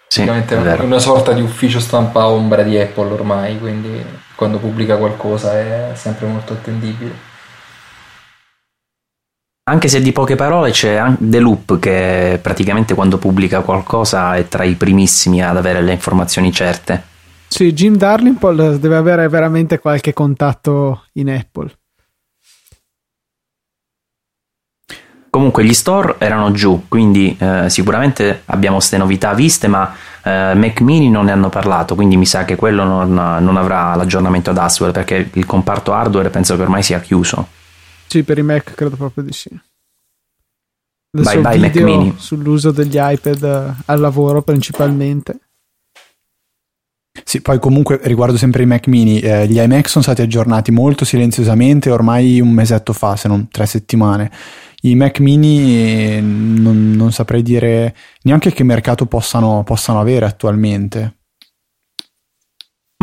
Sì, è una sorta di ufficio stampa ombra di Apple ormai, quindi quando pubblica qualcosa è sempre molto attendibile. Anche se di poche parole c'è The Loop che praticamente quando pubblica qualcosa è tra i primissimi ad avere le informazioni certe. Sì, Jim Darlingpole deve avere veramente qualche contatto in Apple. Comunque gli store erano giù, quindi eh, sicuramente abbiamo queste novità viste, ma eh, Mac Mini non ne hanno parlato, quindi mi sa che quello non, non avrà l'aggiornamento ad Aswell perché il comparto hardware penso che ormai sia chiuso. Sì, per i Mac credo proprio di sì. Adesso bye bye Mac Mini. Sull'uso degli iPad eh, al lavoro principalmente. Sì, poi comunque riguardo sempre i Mac mini, eh, gli iMac sono stati aggiornati molto silenziosamente ormai un mesetto fa, se non tre settimane. I Mac mini non, non saprei dire neanche che mercato possano, possano avere attualmente.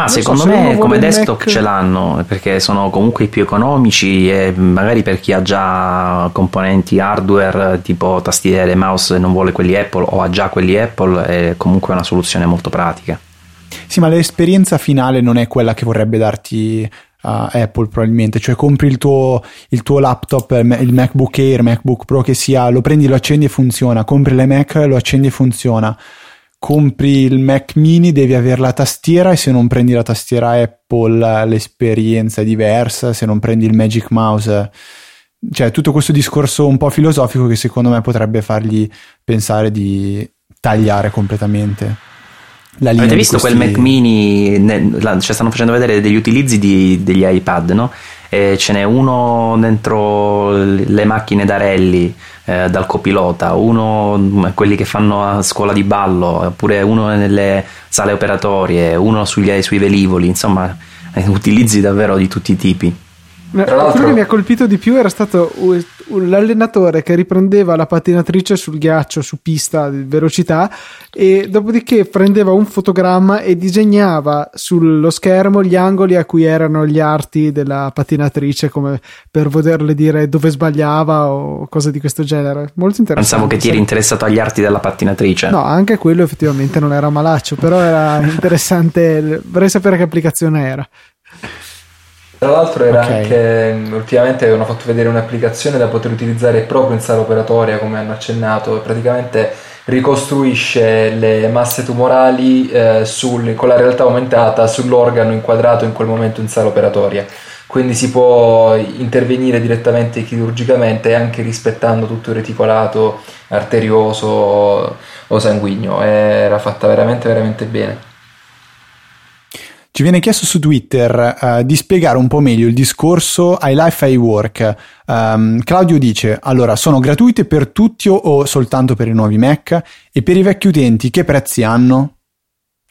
Ma non secondo so, me come desktop Mac... ce l'hanno perché sono comunque i più economici e magari per chi ha già componenti hardware tipo tastiere mouse e non vuole quelli Apple o ha già quelli Apple è comunque una soluzione molto pratica. Sì, ma l'esperienza finale non è quella che vorrebbe darti uh, Apple probabilmente, cioè compri il tuo, il tuo laptop, il MacBook Air, MacBook Pro che sia, lo prendi, lo accendi e funziona, compri l'iMac, lo accendi e funziona, compri il Mac mini, devi avere la tastiera e se non prendi la tastiera Apple l'esperienza è diversa, se non prendi il Magic Mouse cioè tutto questo discorso un po' filosofico che secondo me potrebbe fargli pensare di tagliare completamente la linea Avete visto questi... quel Mac mini? Ne, la, cioè stanno facendo vedere degli utilizzi di, degli iPad, no? E ce n'è uno dentro le macchine da rally eh, dal copilota, uno mm, quelli che fanno a scuola di ballo, oppure uno nelle sale operatorie, uno sugli, sui velivoli, insomma, eh, utilizzi davvero di tutti i tipi. Quello che mi ha colpito di più era stato l'allenatore che riprendeva la pattinatrice sul ghiaccio su pista di velocità e dopodiché prendeva un fotogramma e disegnava sullo schermo gli angoli a cui erano gli arti della pattinatrice come per poterle dire dove sbagliava o cose di questo genere. Molto interessante pensavo che ti eri interessato agli arti della pattinatrice no anche quello effettivamente non era malaccio però era interessante vorrei sapere che applicazione era tra l'altro era okay. anche ultimamente avevano fatto vedere un'applicazione da poter utilizzare proprio in sala operatoria, come hanno accennato, e praticamente ricostruisce le masse tumorali eh, sul, con la realtà aumentata sull'organo inquadrato in quel momento in sala operatoria. Quindi si può intervenire direttamente chirurgicamente anche rispettando tutto il reticolato arterioso o sanguigno. Era fatta veramente veramente bene. Ci viene chiesto su Twitter uh, di spiegare un po' meglio il discorso iLife iWork. Um, Claudio dice: Allora, sono gratuite per tutti o soltanto per i nuovi Mac? E per i vecchi utenti che prezzi hanno?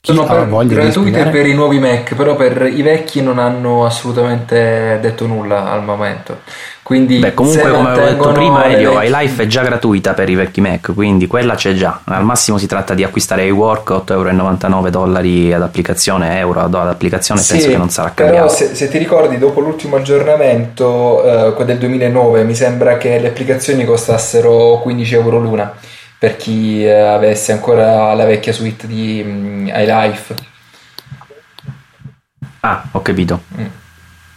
Sono per, gratuite per i nuovi Mac, però per i vecchi non hanno assolutamente detto nulla al momento. Quindi Beh, comunque, come avevo detto prima, Elio, iLife è già gratuita per i vecchi Mac, quindi quella c'è già. Al massimo si tratta di acquistare iWork 8,99 dollari ad applicazione, euro ad applicazione, sì, penso che non sarà cambiato. Però se, se ti ricordi, dopo l'ultimo aggiornamento, eh, del 2009, mi sembra che le applicazioni costassero 15 euro l'una per chi eh, avesse ancora la vecchia suite di um, iLife. Ah, ho capito. Mm.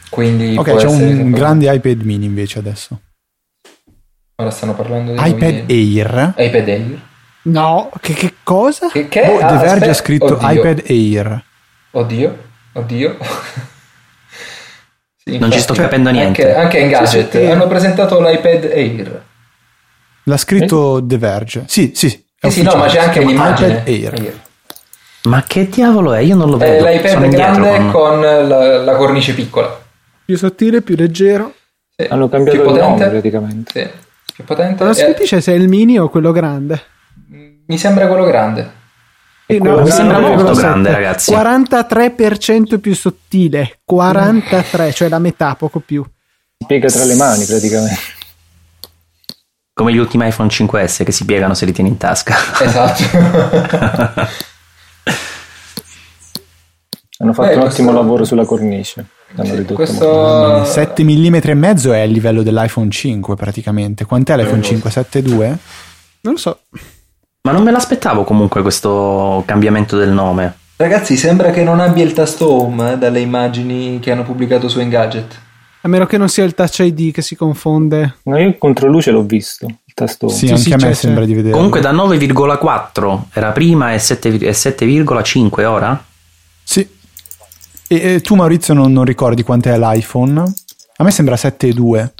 Quindi ok, c'è un grande iPad mini invece adesso. Ora stanno parlando di iPad Air. iPad Air. No, che, che cosa? Che, che? Oh, ah, The Verge ha scritto Oddio. iPad Air. Oddio, oddio. sì, non ci sto capendo niente. Anche, anche in gadget sì, sì, hanno presentato l'iPad Air. L'ha scritto eh? The Verge. Sì, sì. Sì, sì, no, ma c'è anche l'immagine. Air. Air. Ma che diavolo è? Io non lo vedo. È l'iPad grande con, con la, la, cornice piccola. Più sottile, più leggero. Sì. Hanno cambiato più il potente. nome praticamente. Sì. Più potente. Ma si dice se è il mini o quello grande? Mi sembra quello grande. Eh, no, mi sembra molto grande, ragazzi. 43% più sottile. 43, cioè la metà, poco più. Si piega tra le mani praticamente. Come gli ultimi iPhone 5S che si piegano se li tieni in tasca. Esatto. Hanno fatto eh, un ottimo lavoro sulla cornice. Sì, questo... 7 mm e mezzo è il livello dell'iPhone 5 praticamente. Quant'è l'iPhone 5? 7,2? Non lo so. Ma non me l'aspettavo comunque questo cambiamento del nome. Ragazzi, sembra che non abbia il tasto home eh, dalle immagini che hanno pubblicato su Engadget. A meno che non sia il touch ID che si confonde. No, io contro luce l'ho visto. Il tasto Sì, sì anche sì, a me c'è, sembra c'è. di vedere. Comunque da 9,4 era prima e 7,5 ora? Sì. E, e tu Maurizio non, non ricordi quant'è l'iPhone? A me sembra 7,2.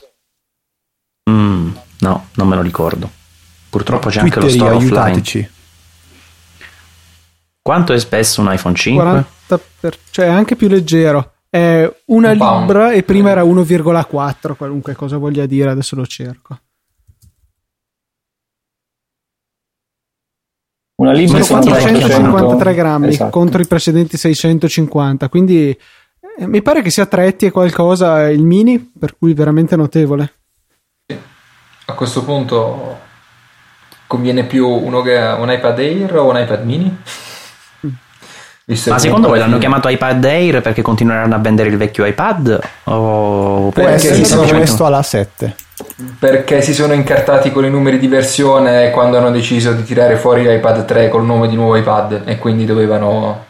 Mm, no, non me lo ricordo. Purtroppo c'è anche lo store offline. aiutateci. Quanto è spesso un iPhone 5? 40 per- cioè è anche più leggero. È una Un pound. libra e prima era 1,4, qualunque cosa voglia dire, adesso lo cerco. Una libra Sono Sono 453 grammi Esatto. contro i precedenti 650, quindi eh, mi pare che sia 3 e qualcosa il mini, per cui veramente notevole. A questo punto conviene più uno un iPad Air o un iPad mini? Ma secondo voi l'hanno chiamato iPad Air perché continueranno a vendere il vecchio iPad? O Può Perché essere si sono questo alla 7. fine- Perché si sono incartati con i numeri di versione quando hanno deciso di tirare fuori l'iPad 3 col nome di nuovo iPad e quindi dovevano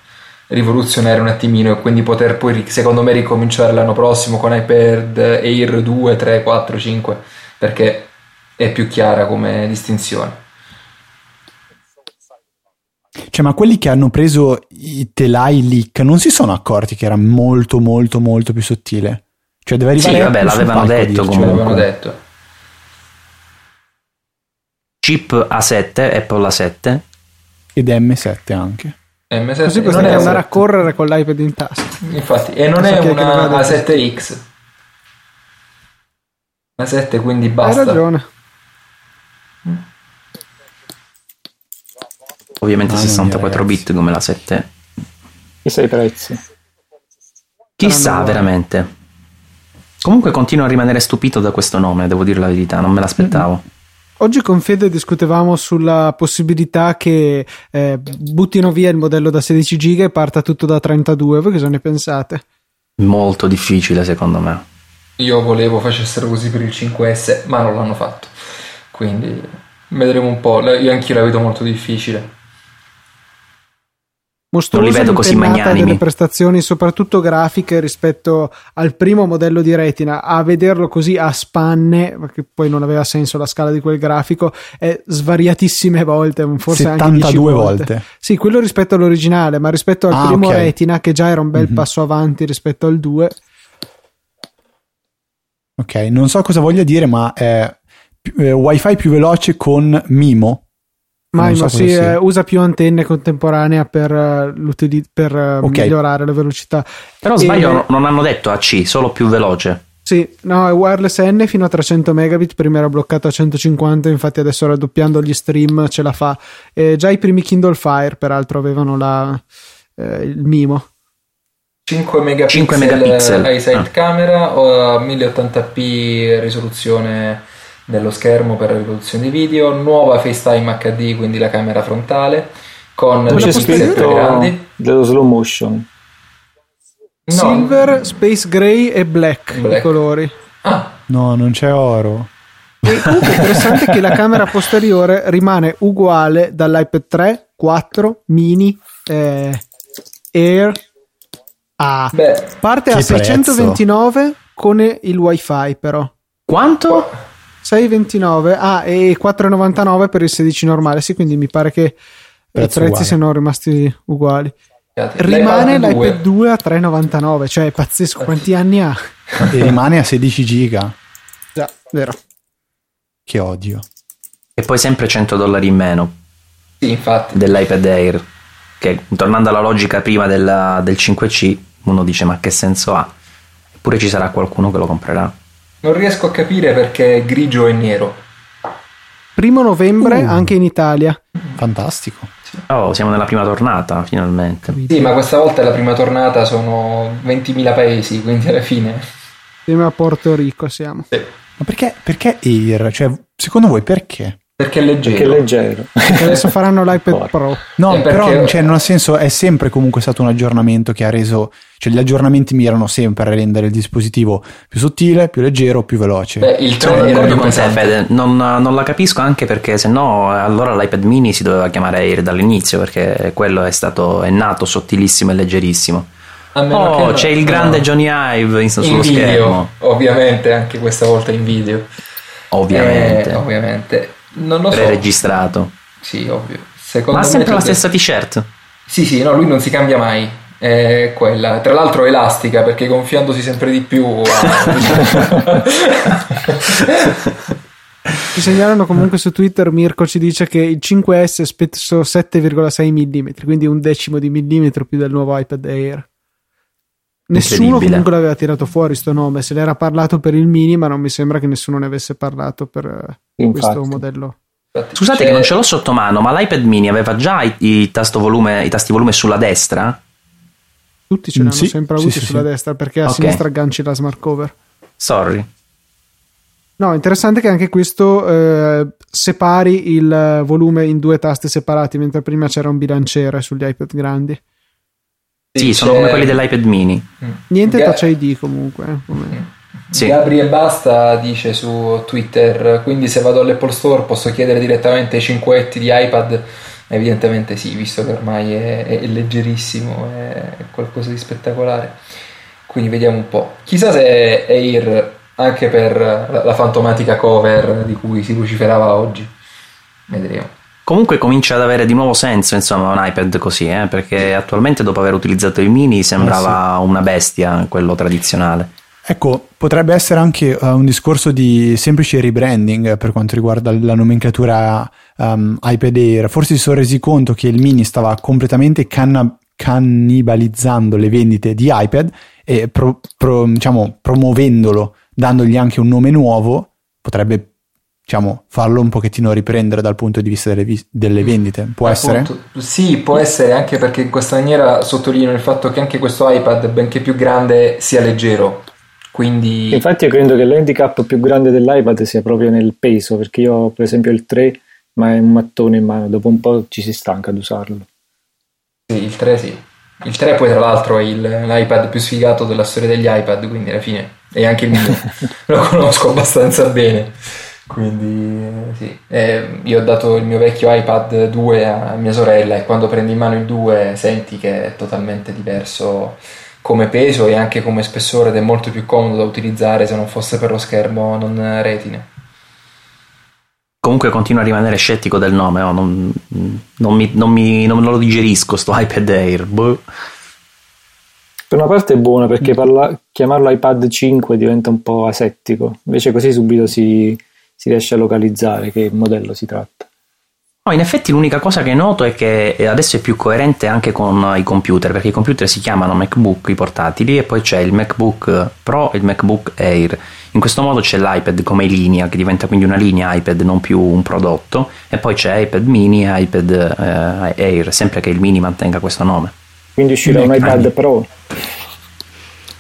rivoluzionare un attimino e quindi poter poi secondo me ricominciare l'anno prossimo con iPad Air 2, 3, 4, 5 perché è più chiara come distinzione. Cioè, ma quelli che hanno preso i telai leak non si sono accorti che era molto, molto, molto più sottile. Cioè, deve Sì, arrivare. vabbè, Apple sul l'avevano detto. Ce l'avevano Comunque. detto. chip A7, Apple A7. Ed M7 anche. M7 Così non possiamo è andare a A7. correre con l'iPad in tasca. Infatti, e non Non è è una l'aveva detto. A7X. A7 quindi Hai basta. ragione. Ovviamente Mamma mia, 64 ragazzi. bit come la 7. Chissà i prezzi. Chissà Saranno veramente. Comunque continuo a rimanere stupito da questo nome, devo dire la verità, non me l'aspettavo. Oggi con Fede discutevamo sulla possibilità che eh, buttino via il modello da 16 giga e parta tutto da 32. Voi cosa ne pensate? Molto difficile secondo me. Io volevo facessero così per il 5S, ma non l'hanno fatto. Quindi vedremo un po'. Io anch'io la vedo molto difficile. Mostruosa Non li vedo così magnanimi. delle prestazioni, soprattutto grafiche, rispetto al primo modello di Retina. A vederlo così a spanne, perché poi non aveva senso la scala di quel grafico, è svariatissime volte, forse anche 10 72 volte. volte. Sì, quello rispetto all'originale, ma rispetto al Ah, primo ok. Retina, che già era un bel Mhm. passo avanti rispetto al 2. Ok, non so cosa voglia dire, ma è eh, wifi più veloce con Mimo. Ma Non so sì, eh, usa più antenne contemporanea per, eh, l'utili- per eh, Ok. migliorare la velocità. Però E- sbaglio, no- non hanno detto AC, solo più veloce. Sì, no, è wireless N fino a 300 megabit, prima era bloccato a 150, infatti adesso raddoppiando gli stream ce la fa. E già i primi Kindle Fire, peraltro, avevano la, eh, il mimo. 5 megapixel, 5 megapixel. eyesight Ah. camera o 1080p risoluzione dello schermo per la riproduzione di video, nuova FaceTime HD, quindi la camera frontale con due più grandi. dello slow motion. No. Silver, Space Gray e Black, Black. i colori. Ah, No, non c'è oro. E comunque è interessante che la camera posteriore rimane uguale dall'iPad 3, 4, mini, eh, Air a beh, parte a Che prezzo. 629 con il wifi però Quanto? 629 ah e 4,99 per il 16 normale sì quindi mi pare che i Prezzo prezzi uguale. siano rimasti uguali rimane l'iPad l'iPad 2 a 3,99 cioè è pazzesco quanti anni ha E rimane a 16 giga. già vero Che odio. E poi sempre 100 dollari in meno Sì, infatti. dell'iPad Air. Che tornando alla logica prima della- del 5C, uno dice ma che senso ha? Eppure ci sarà qualcuno che lo comprerà. Non riesco a capire perché è grigio e nero. primo novembre Uh. anche in Italia Fantastico. Oh, siamo nella prima tornata, finalmente. Sì, ma questa volta è la prima tornata, sono 20.000 paesi, quindi alla fine... insieme a Porto Rico siamo Ma perché, perché Air? Cioè, secondo voi perché? Perché è leggero. Che leggero. adesso faranno l'iPad Porca. Pro No, Eh, perché- però cioè, non ha senso, è sempre comunque stato un aggiornamento che ha reso, cioè gli aggiornamenti mirano sempre a rendere il dispositivo più sottile, più leggero, più veloce. Beh, il Sono 3 era d'accordo più con te. Fede. Non, non la capisco anche perché se no, allora l'iPad mini si doveva chiamare Air dall'inizio perché quello è stato è nato sottilissimo e leggerissimo. Oh, c'è il grande. Johnny Ive in- in sullo video, schermo. ovviamente, anche questa volta in video. Ovviamente. Eh, ovviamente. Non lo so. Preregistrato. Sì, ovvio. Secondo Ma ha me sempre la stessa t-shirt. Sì, sì, no, lui non si cambia mai. è quella. Tra l'altro elastica perché gonfiandosi sempre di più. Ci segnalano comunque su Twitter, Mirko ci dice che il 5S è spesso 7,6 mm, quindi un decimo di millimetro più del nuovo iPad Air. Nessuno comunque l'aveva tirato fuori sto nome, se l'era parlato per il mini, ma non mi sembra che nessuno ne avesse parlato per eh, Infatti. questo modello. Scusate C'è... che non ce l'ho sotto mano, ma l'iPad mini aveva già i, i, volume, i tasti volume sulla destra? Tutti ce l'hanno sì, sempre avuti sì, sulla sì. destra perché a okay. sinistra agganci la smart cover. Sorry. No, interessante che anche questo eh, separi il volume in due tasti separati, mentre prima c'era un bilanciere sugli iPad grandi. Sì, sì sono come quelli dell'iPad mini. Mm. Niente Touch ID comunque. Eh, come... Mm. Sì. Gabri e Basta dice su Twitter, quindi se vado all'Apple Store posso chiedere direttamente i cinquetti di iPad? Evidentemente sì, visto che ormai è, è leggerissimo, è qualcosa di spettacolare. Quindi vediamo un po'. Chissà se Air anche per la fantomatica cover di cui si vociferava oggi. Vedremo. Comunque comincia ad avere di nuovo senso insomma un iPad così, eh? perché attualmente dopo aver utilizzato il mini sembrava eh sì. una bestia quello tradizionale. Ecco, potrebbe essere anche uh, un discorso di semplice rebranding per quanto riguarda la nomenclatura um, iPad Air. Forse si sono resi conto che il mini stava completamente canna- cannibalizzando le vendite di iPad e pro- pro- diciamo, promuovendolo dandogli anche un nome nuovo, potrebbe diciamo, farlo un pochettino riprendere dal punto di vista delle, vi- delle vendite. Può Appunto, essere? Sì, può essere anche perché in questa maniera sottolineo il fatto che anche questo iPad, benché più grande, sia leggero. Quindi... Infatti io credo che l'handicap più grande dell'iPad sia proprio nel peso, perché io ho per esempio il 3, ma è un mattone in mano, dopo un po' ci si stanca ad usarlo. Sì, il 3 sì. Il 3 poi tra l'altro è il, l'iPad più sfigato della storia degli iPad, quindi alla fine e anche il mio lo conosco abbastanza bene. Quindi sì, eh, io ho dato il mio vecchio iPad 2 a mia sorella e quando prendi in mano il 2 senti che è totalmente diverso come peso e anche come spessore ed è molto più comodo da utilizzare se non fosse per lo schermo non retine. Comunque continuo a rimanere scettico del nome, oh, non, non, mi, non, mi, non, lo digerisco sto iPad Air. Boh. Per una parte è buono perché parla, chiamarlo iPad 5 diventa un po' asettico, invece così subito si, si riesce a localizzare che modello si tratta. No, in effetti l'unica cosa che noto è che adesso è più coerente anche con i computer, perché i computer si chiamano MacBook, i portatili, e poi c'è il MacBook Pro e il MacBook Air. In questo modo c'è l'iPad come linea, che diventa quindi una linea iPad, non più un prodotto, e poi c'è iPad mini e iPad eh, Air, sempre che il mini mantenga questo nome. Quindi uscirà un iPad Pro.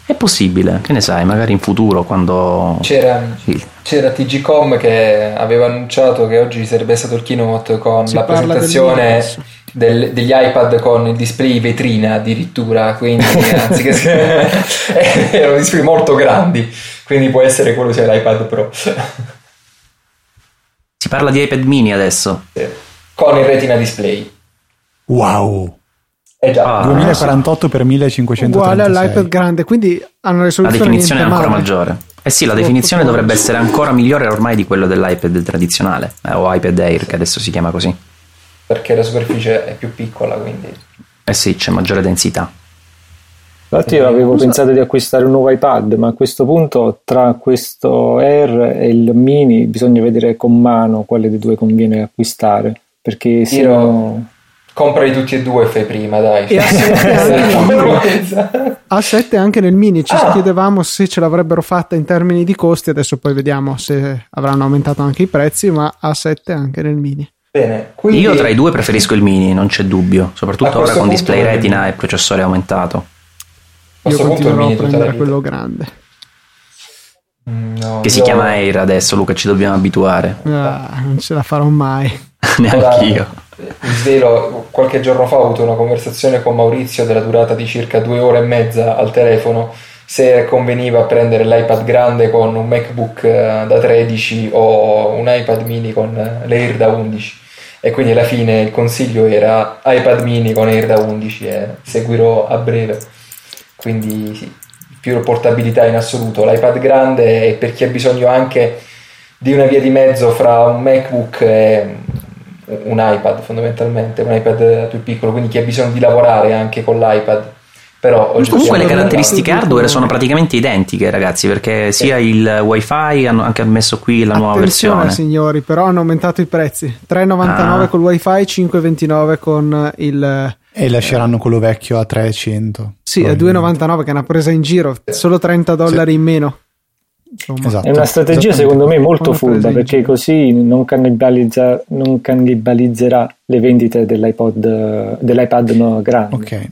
È possibile, che ne sai, magari in futuro quando... C'era, sì. C'era TGCom che aveva annunciato che oggi sarebbe stato il keynote con si la presentazione del, degli iPad con il display vetrina addirittura, quindi anziché erano display molto grandi, quindi può essere quello sia l'iPad Pro. Si parla di iPad mini adesso. Con il retina display. Wow! Eh già. Ah, 2048 x 1536. Uguale all'iPad grande, quindi hanno risoluzione La definizione è ancora male. maggiore. Eh sì, la definizione dovrebbe essere ancora migliore ormai di quello dell'iPad tradizionale, eh, o iPad Air che adesso si chiama così. Perché la superficie è più piccola, quindi... Eh sì, c'è maggiore densità. Infatti io avevo pensato di acquistare un nuovo iPad, ma a questo punto tra questo Air e il Mini bisogna vedere con mano quale dei due conviene acquistare, perché siano... Comprali tutti e due fai prima, dai. E a 7 anche, nel mini. Ci ah. chiedevamo se ce l'avrebbero fatta in termini di costi. Adesso poi vediamo se avranno aumentato anche i prezzi. Ma a 7 anche nel mini. Bene, quindi... Io tra i due preferisco il mini, non c'è dubbio. Soprattutto ora con display retina e processore aumentato. Io continuerò a prendere quello grande. Mm, no, che io... si chiama Air adesso, Luca, ci dobbiamo abituare. Ah, non ce la farò mai. Neanche io svelo, qualche giorno fa ho avuto una conversazione con Maurizio della durata di circa due ore e mezza al telefono se conveniva prendere l'iPad grande con un MacBook eh, da 13 o un iPad mini con eh, l'Air da 11 e quindi alla fine il consiglio era iPad mini con Air da 11 e seguirò a breve. Quindi sì, più portabilità in assoluto. l'iPad grande è per chi ha bisogno anche di una via di mezzo fra un MacBook e un iPad fondamentalmente, un iPad più piccolo, quindi chi ha bisogno di lavorare anche con l'iPad Però comunque le caratteristiche hardware sono praticamente identiche, ragazzi, perché sia il wifi hanno anche messo qui la nuova Attenzione, versione. signori, però hanno aumentato i prezzi. 3,99 Ah. col wifi, 5,29 con il E lasceranno quello vecchio a 300. Sì, è 2,99 che è una presa in giro, solo 30 dollari in meno. Insomma. Esatto. È una strategia secondo me molto furba perché così non, cannibalizza- non cannibalizzerà le vendite dell'iPod, eh, dell'iPad no, grande. Ok.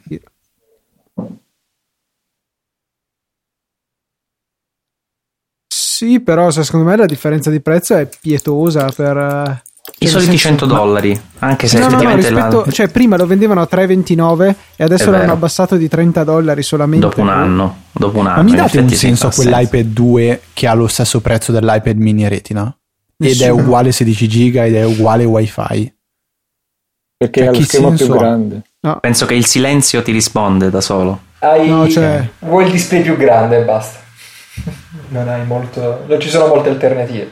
Sì, però se secondo me la differenza di prezzo è pietosa per... eh, I cioè, soliti nel 100 senso- dollari, anche se No, no, no, effettivamente la- rispetto, cioè prima lo vendevano a 3,29 e adesso È l'hanno vero. abbassato di 30 dollari solamente. dopo un anno, dopo un anno. Ma mi in date un senso a quell'iPad 2 che ha lo stesso prezzo dell'iPad mini Retina? Ed è Nessuno. uguale 16 giga ed è uguale wifi? Perché Cioè, ha lo che schermo più grande. No, Penso che il silenzio ti risponde da solo. Hai... No, cioè- Vuoi il display più grande e basta. Non hai molto... Non ci sono molte alternative.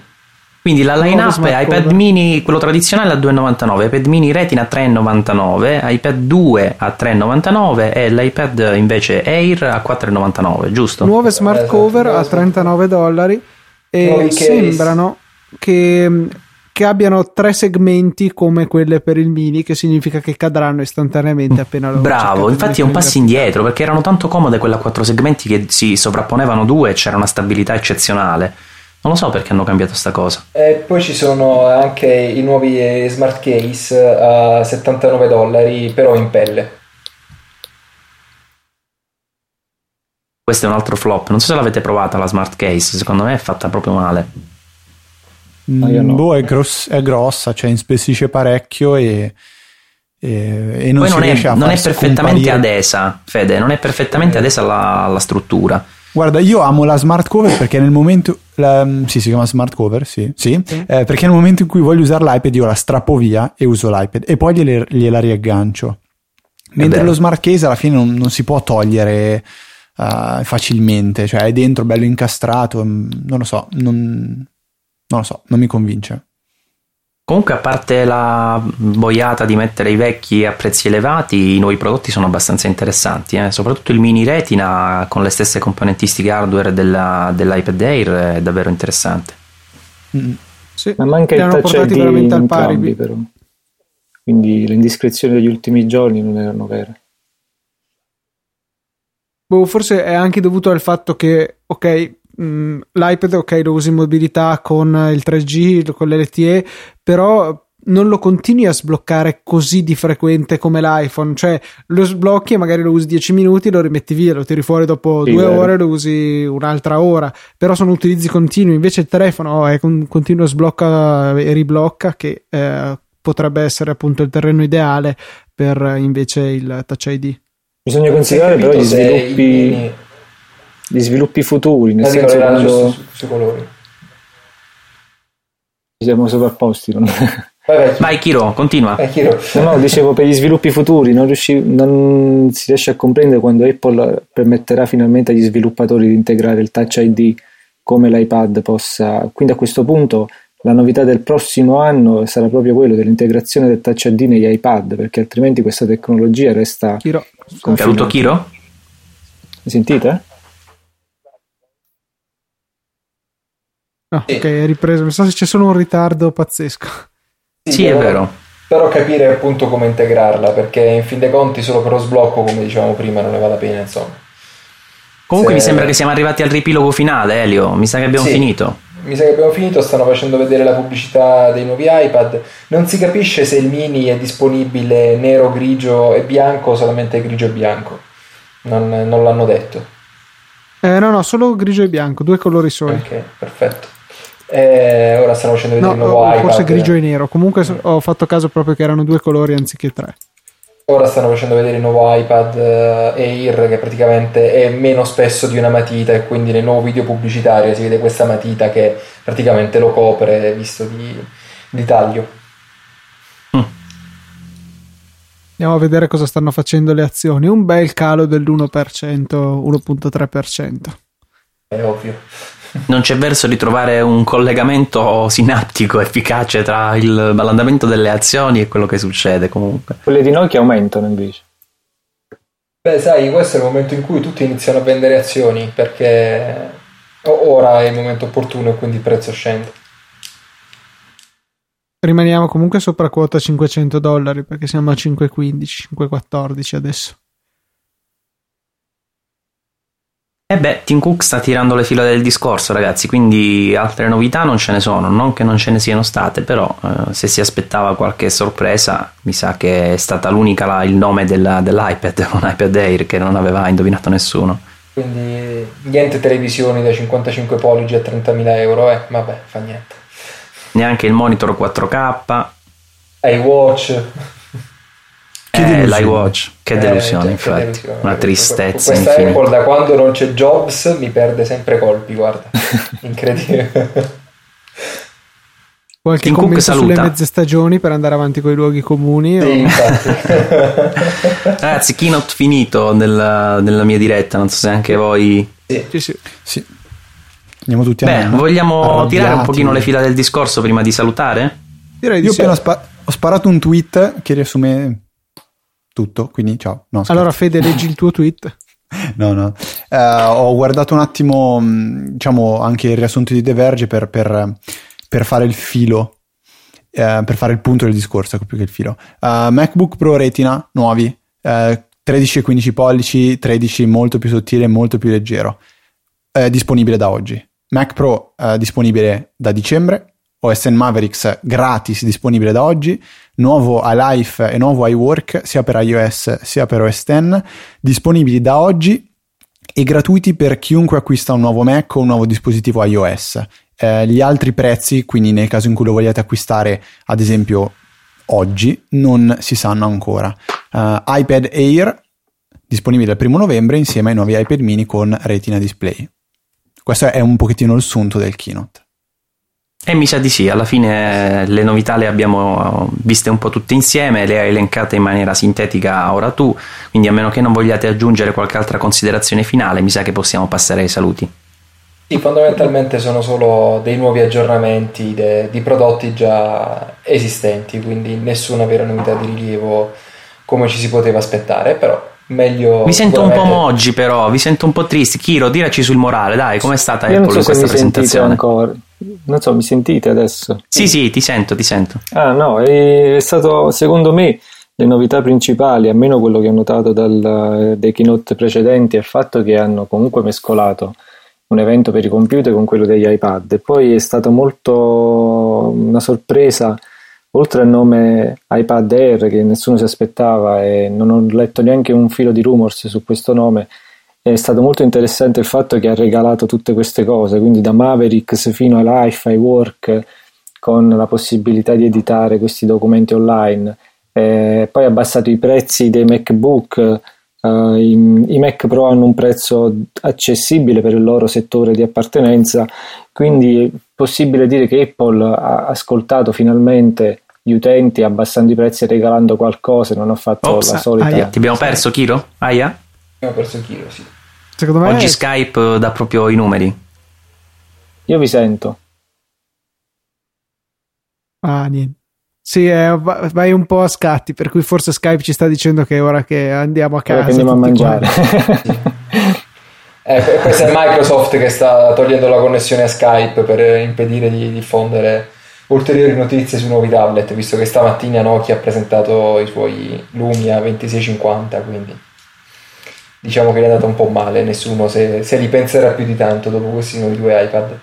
Quindi la line-up è iPad mini, quello tradizionale a 2,99, iPad mini Retina a 3,99, iPad 2 a 3,99 e l'iPad invece Air a 4,99, giusto? nuove smart Esatto, cover a smart 39 dollari e sembrano che, che abbiano tre segmenti come quelle per il mini, che significa che cadranno istantaneamente appena lo Bravo, infatti è un passo indietro perché erano tanto comode quelle a quattro segmenti che si sovrapponevano due e c'era una stabilità eccezionale. Non lo so perché hanno cambiato sta cosa. E poi ci sono anche i nuovi eh, smart case a 79 dollari, però in pelle. Questo è un altro flop. Non so se l'avete provata la smart case, secondo me è fatta proprio male. No, io no. Boh, è, gross- è grossa, cioè inspessisce parecchio e, e, e non Poi si non è, non è perfettamente comparire. adesa, Fede, non è perfettamente adesa alla, alla struttura. Guarda, io amo la smart cover perché nel momento. la- sì, si chiama smart cover, sì. sì, eh, perché nel momento in cui voglio usare l'iPad, io la strappo via e uso l'iPad e poi gliele- gliela riaggancio. Mentre lo smart case alla fine non, non si può togliere eh, facilmente, cioè è dentro bello incastrato. mm, Non lo so, non, non lo so, non mi convince. Comunque, a parte la boiata di mettere i vecchi a prezzi elevati, i nuovi prodotti sono abbastanza interessanti. eh. Soprattutto il mini retina con le stesse componentistiche hardware della- dell'iPad Air è davvero interessante. Mm. Sì, Ma manca il touch portati ID veramente al pari. però. Quindi le indiscrezioni degli ultimi giorni non erano vere. Boh, forse è anche dovuto al fatto che, ok, mh, l'iPad, ok, lo usi in mobilità con il 3G, con l'LTE, però non lo continui a sbloccare così di frequente come l'iPhone, cioè lo sblocchi e magari lo usi 10 minuti, lo rimetti via, lo tiri fuori dopo Sì, due vero. ore, lo usi un'altra ora, però sono utilizzi continui, invece il telefono è con continuo sblocca e riblocca che eh, potrebbe essere appunto il terreno ideale per eh, invece il Touch ID. Bisogna considerare però gli sviluppi, gli sviluppi futuri, nel la senso quando su- colori. ci siamo sovrapposti. Non... Vai, vai. Vai, Kiro, continua. Eh, Chiro. No, no, dicevo per gli sviluppi futuri non, riusci- non si riesce a comprendere quando Apple permetterà finalmente agli sviluppatori di integrare il Touch ID come l'iPad possa. Quindi a questo punto la novità del prossimo anno sarà proprio quello dell'integrazione del Touch ID negli iPad, perché altrimenti questa tecnologia resta. Chiro, caduto Kiro? Mi sentite? No, Sì. ok, è ripreso. Mi sa se c'è solo un ritardo pazzesco. Sì, è però- vero. Però capire appunto come integrarla, perché in fin dei conti solo per lo sblocco, come dicevamo prima, non ne va la pena, insomma. Comunque Se- mi sembra che siamo arrivati al ripilogo finale, Elio. Mi sa che abbiamo Sì. finito. Mi sa che abbiamo finito, stanno facendo vedere la pubblicità dei nuovi iPad. Non si capisce se il mini è disponibile nero, grigio e bianco o solamente grigio e bianco. Non, non l'hanno detto. Eh, no, no, solo grigio e bianco, due colori soli. Ok, perfetto. Eh, ora stanno facendo vedere No, il nuovo o iPad. forse grigio e nero. Comunque ho fatto caso proprio che erano due colori anziché tre. Ora stanno facendo vedere il nuovo iPad eh, Air che praticamente è meno spesso di una matita e quindi nel nuovo video pubblicitario si vede questa matita che praticamente lo copre visto di, di taglio. Andiamo a vedere cosa stanno facendo le azioni. Un bel calo dell'1%, 1.3%. È ovvio. Non c'è verso di trovare un collegamento sinaptico efficace tra il- l'andamento delle azioni e quello che succede comunque. Quelle di Nokia aumentano invece. Beh, sai, questo è il momento in cui tutti iniziano a vendere azioni perché ora è il momento opportuno e quindi il prezzo scende. Rimaniamo comunque sopra quota 500 dollari perché siamo a 5,15, 5,14 adesso. E eh beh, Tim Cook sta tirando le fila del discorso, ragazzi, quindi altre novità non ce ne sono, non che non ce ne siano state, però eh, se si aspettava qualche sorpresa, mi sa che è stata l'unica la, il nome della, dell'iPad, un iPad Air che non aveva indovinato nessuno. Quindi niente televisioni da 55 pollici a 30.000 euro, eh, vabbè, fa niente. Neanche il monitor 4K. iWatch. Che eh, l'iWatch, che eh, delusione, cioè, infatti. Che delusione. Una tristezza. Questa infinita. Apple da quando non c'è Jobs mi perde sempre colpi, guarda. Incredibile. Qualche Tim commento sulle mezze stagioni per andare avanti con i luoghi comuni? Sì, o... Ragazzi, keynote finito nella, nella, mia diretta, non so se anche voi... Sì, sì. sì. sì. Andiamo tutti a Beh, vogliamo Arrabbiati. tirare un pochino le fila del discorso prima di salutare? Direi di Io sì. appena spa- ho sparato un tweet che riassume tutto, quindi ciao. No, allora Fede, leggi il tuo tweet. no, no. Uh, ho guardato un attimo, mm, diciamo, anche il riassunto di The Verge per, per, per fare il filo, uh, per fare il punto del discorso, più che il filo. Uh, MacBook Pro Retina, nuovi, 13 e 15 pollici, 13 molto più sottile, molto più leggero, disponibile da oggi. Mac Pro disponibile da dicembre, OS Mavericks gratis disponibile da oggi, nuovo iLife e nuovo iWork sia per iOS sia per OS X, disponibili da oggi e gratuiti per chiunque acquista un nuovo Mac o un nuovo dispositivo iOS. Eh, gli altri prezzi, quindi nel caso in cui lo vogliate acquistare, ad esempio oggi, non si sanno ancora. Uh, iPad Air disponibile il primo novembre insieme ai nuovi iPad mini con Retina Display. Questo è un pochettino il sunto del keynote. E mi sa di sì, alla fine le novità le abbiamo viste un po' tutte insieme, le hai elencate in maniera sintetica ora tu, quindi a meno che non vogliate aggiungere qualche altra considerazione finale, mi sa che possiamo passare ai saluti. Sì, fondamentalmente sono solo dei nuovi aggiornamenti de, di prodotti già esistenti, quindi nessuna vera novità di rilievo come ci si poteva aspettare, però meglio. Vi sento un po' moggi, però, vi sento un po' tristi. Kiro, diraci sul morale, dai, com'è stata Io Apple so in questa presentazione? Ancora. Non so, mi sentite adesso? Sì, sì, ti sento, ti sento. Ah, no, è stato secondo me le novità principali, almeno quello che ho notato dal, dai keynote precedenti, è il fatto che hanno comunque mescolato un evento per i computer con quello degli iPad e poi è stata molto una sorpresa oltre al nome iPad Air che nessuno si aspettava e non ho letto neanche un filo di rumors su questo nome è stato molto interessante il fatto che ha regalato tutte queste cose, quindi da Mavericks fino a Life, iWork, con la possibilità di editare questi documenti online. Eh, poi ha abbassato i prezzi dei MacBook, Uh, i, i, Mac Pro hanno un prezzo accessibile per il loro settore di appartenenza, quindi è possibile dire che Apple ha ascoltato finalmente gli utenti abbassando i prezzi e regalando qualcosa, non ha fatto Ops, la solita. Aia. Ti abbiamo perso Kiro? Aia? Abbiamo perso Kiro, sì. Secondo me Oggi è... Skype dà proprio i numeri. Io vi sento. Ah, niente. Sì, eh, vai un po' a scatti, per cui forse Skype ci sta dicendo che è ora che andiamo a casa. Che andiamo a mangiare. eh, questa è Microsoft che sta togliendo la connessione a Skype per impedire di diffondere ulteriori notizie sui nuovi tablet, visto che stamattina Nokia ha presentato i suoi Lumia 2650, quindi diciamo che è andata un po' male, nessuno se, se li penserà più di tanto dopo questi nuovi due iPad.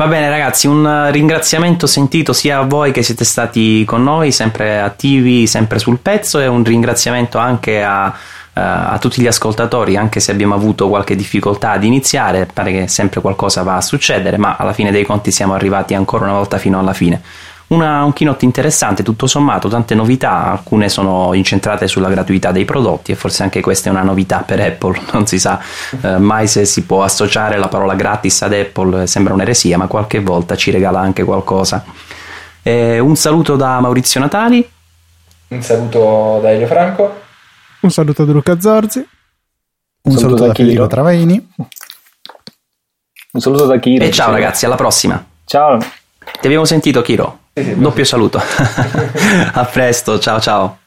Va bene ragazzi, un ringraziamento sentito sia a voi che siete stati con noi, sempre attivi, sempre sul pezzo e un ringraziamento anche a, uh, a tutti gli ascoltatori, anche se abbiamo avuto qualche difficoltà ad iniziare, pare che sempre qualcosa va a succedere, ma alla fine dei conti siamo arrivati ancora una volta fino alla fine. Una, un keynote interessante, tutto sommato, tante novità, alcune sono incentrate sulla gratuità dei prodotti e forse anche questa è una novità per Apple, non si sa eh, mai se si può associare la parola gratis ad Apple, sembra un'eresia, ma qualche volta ci regala anche qualcosa. Eh, un saluto da Maurizio Natali. Un saluto da Elio Franco. Un saluto da Luca Zorzi. Un, un saluto, saluto da Federico Travaini. Un saluto da Kiro. E ciao ragazzi, alla prossima. Ciao. Ti abbiamo sentito, Kiro. Doppio saluto. a presto, ciao ciao.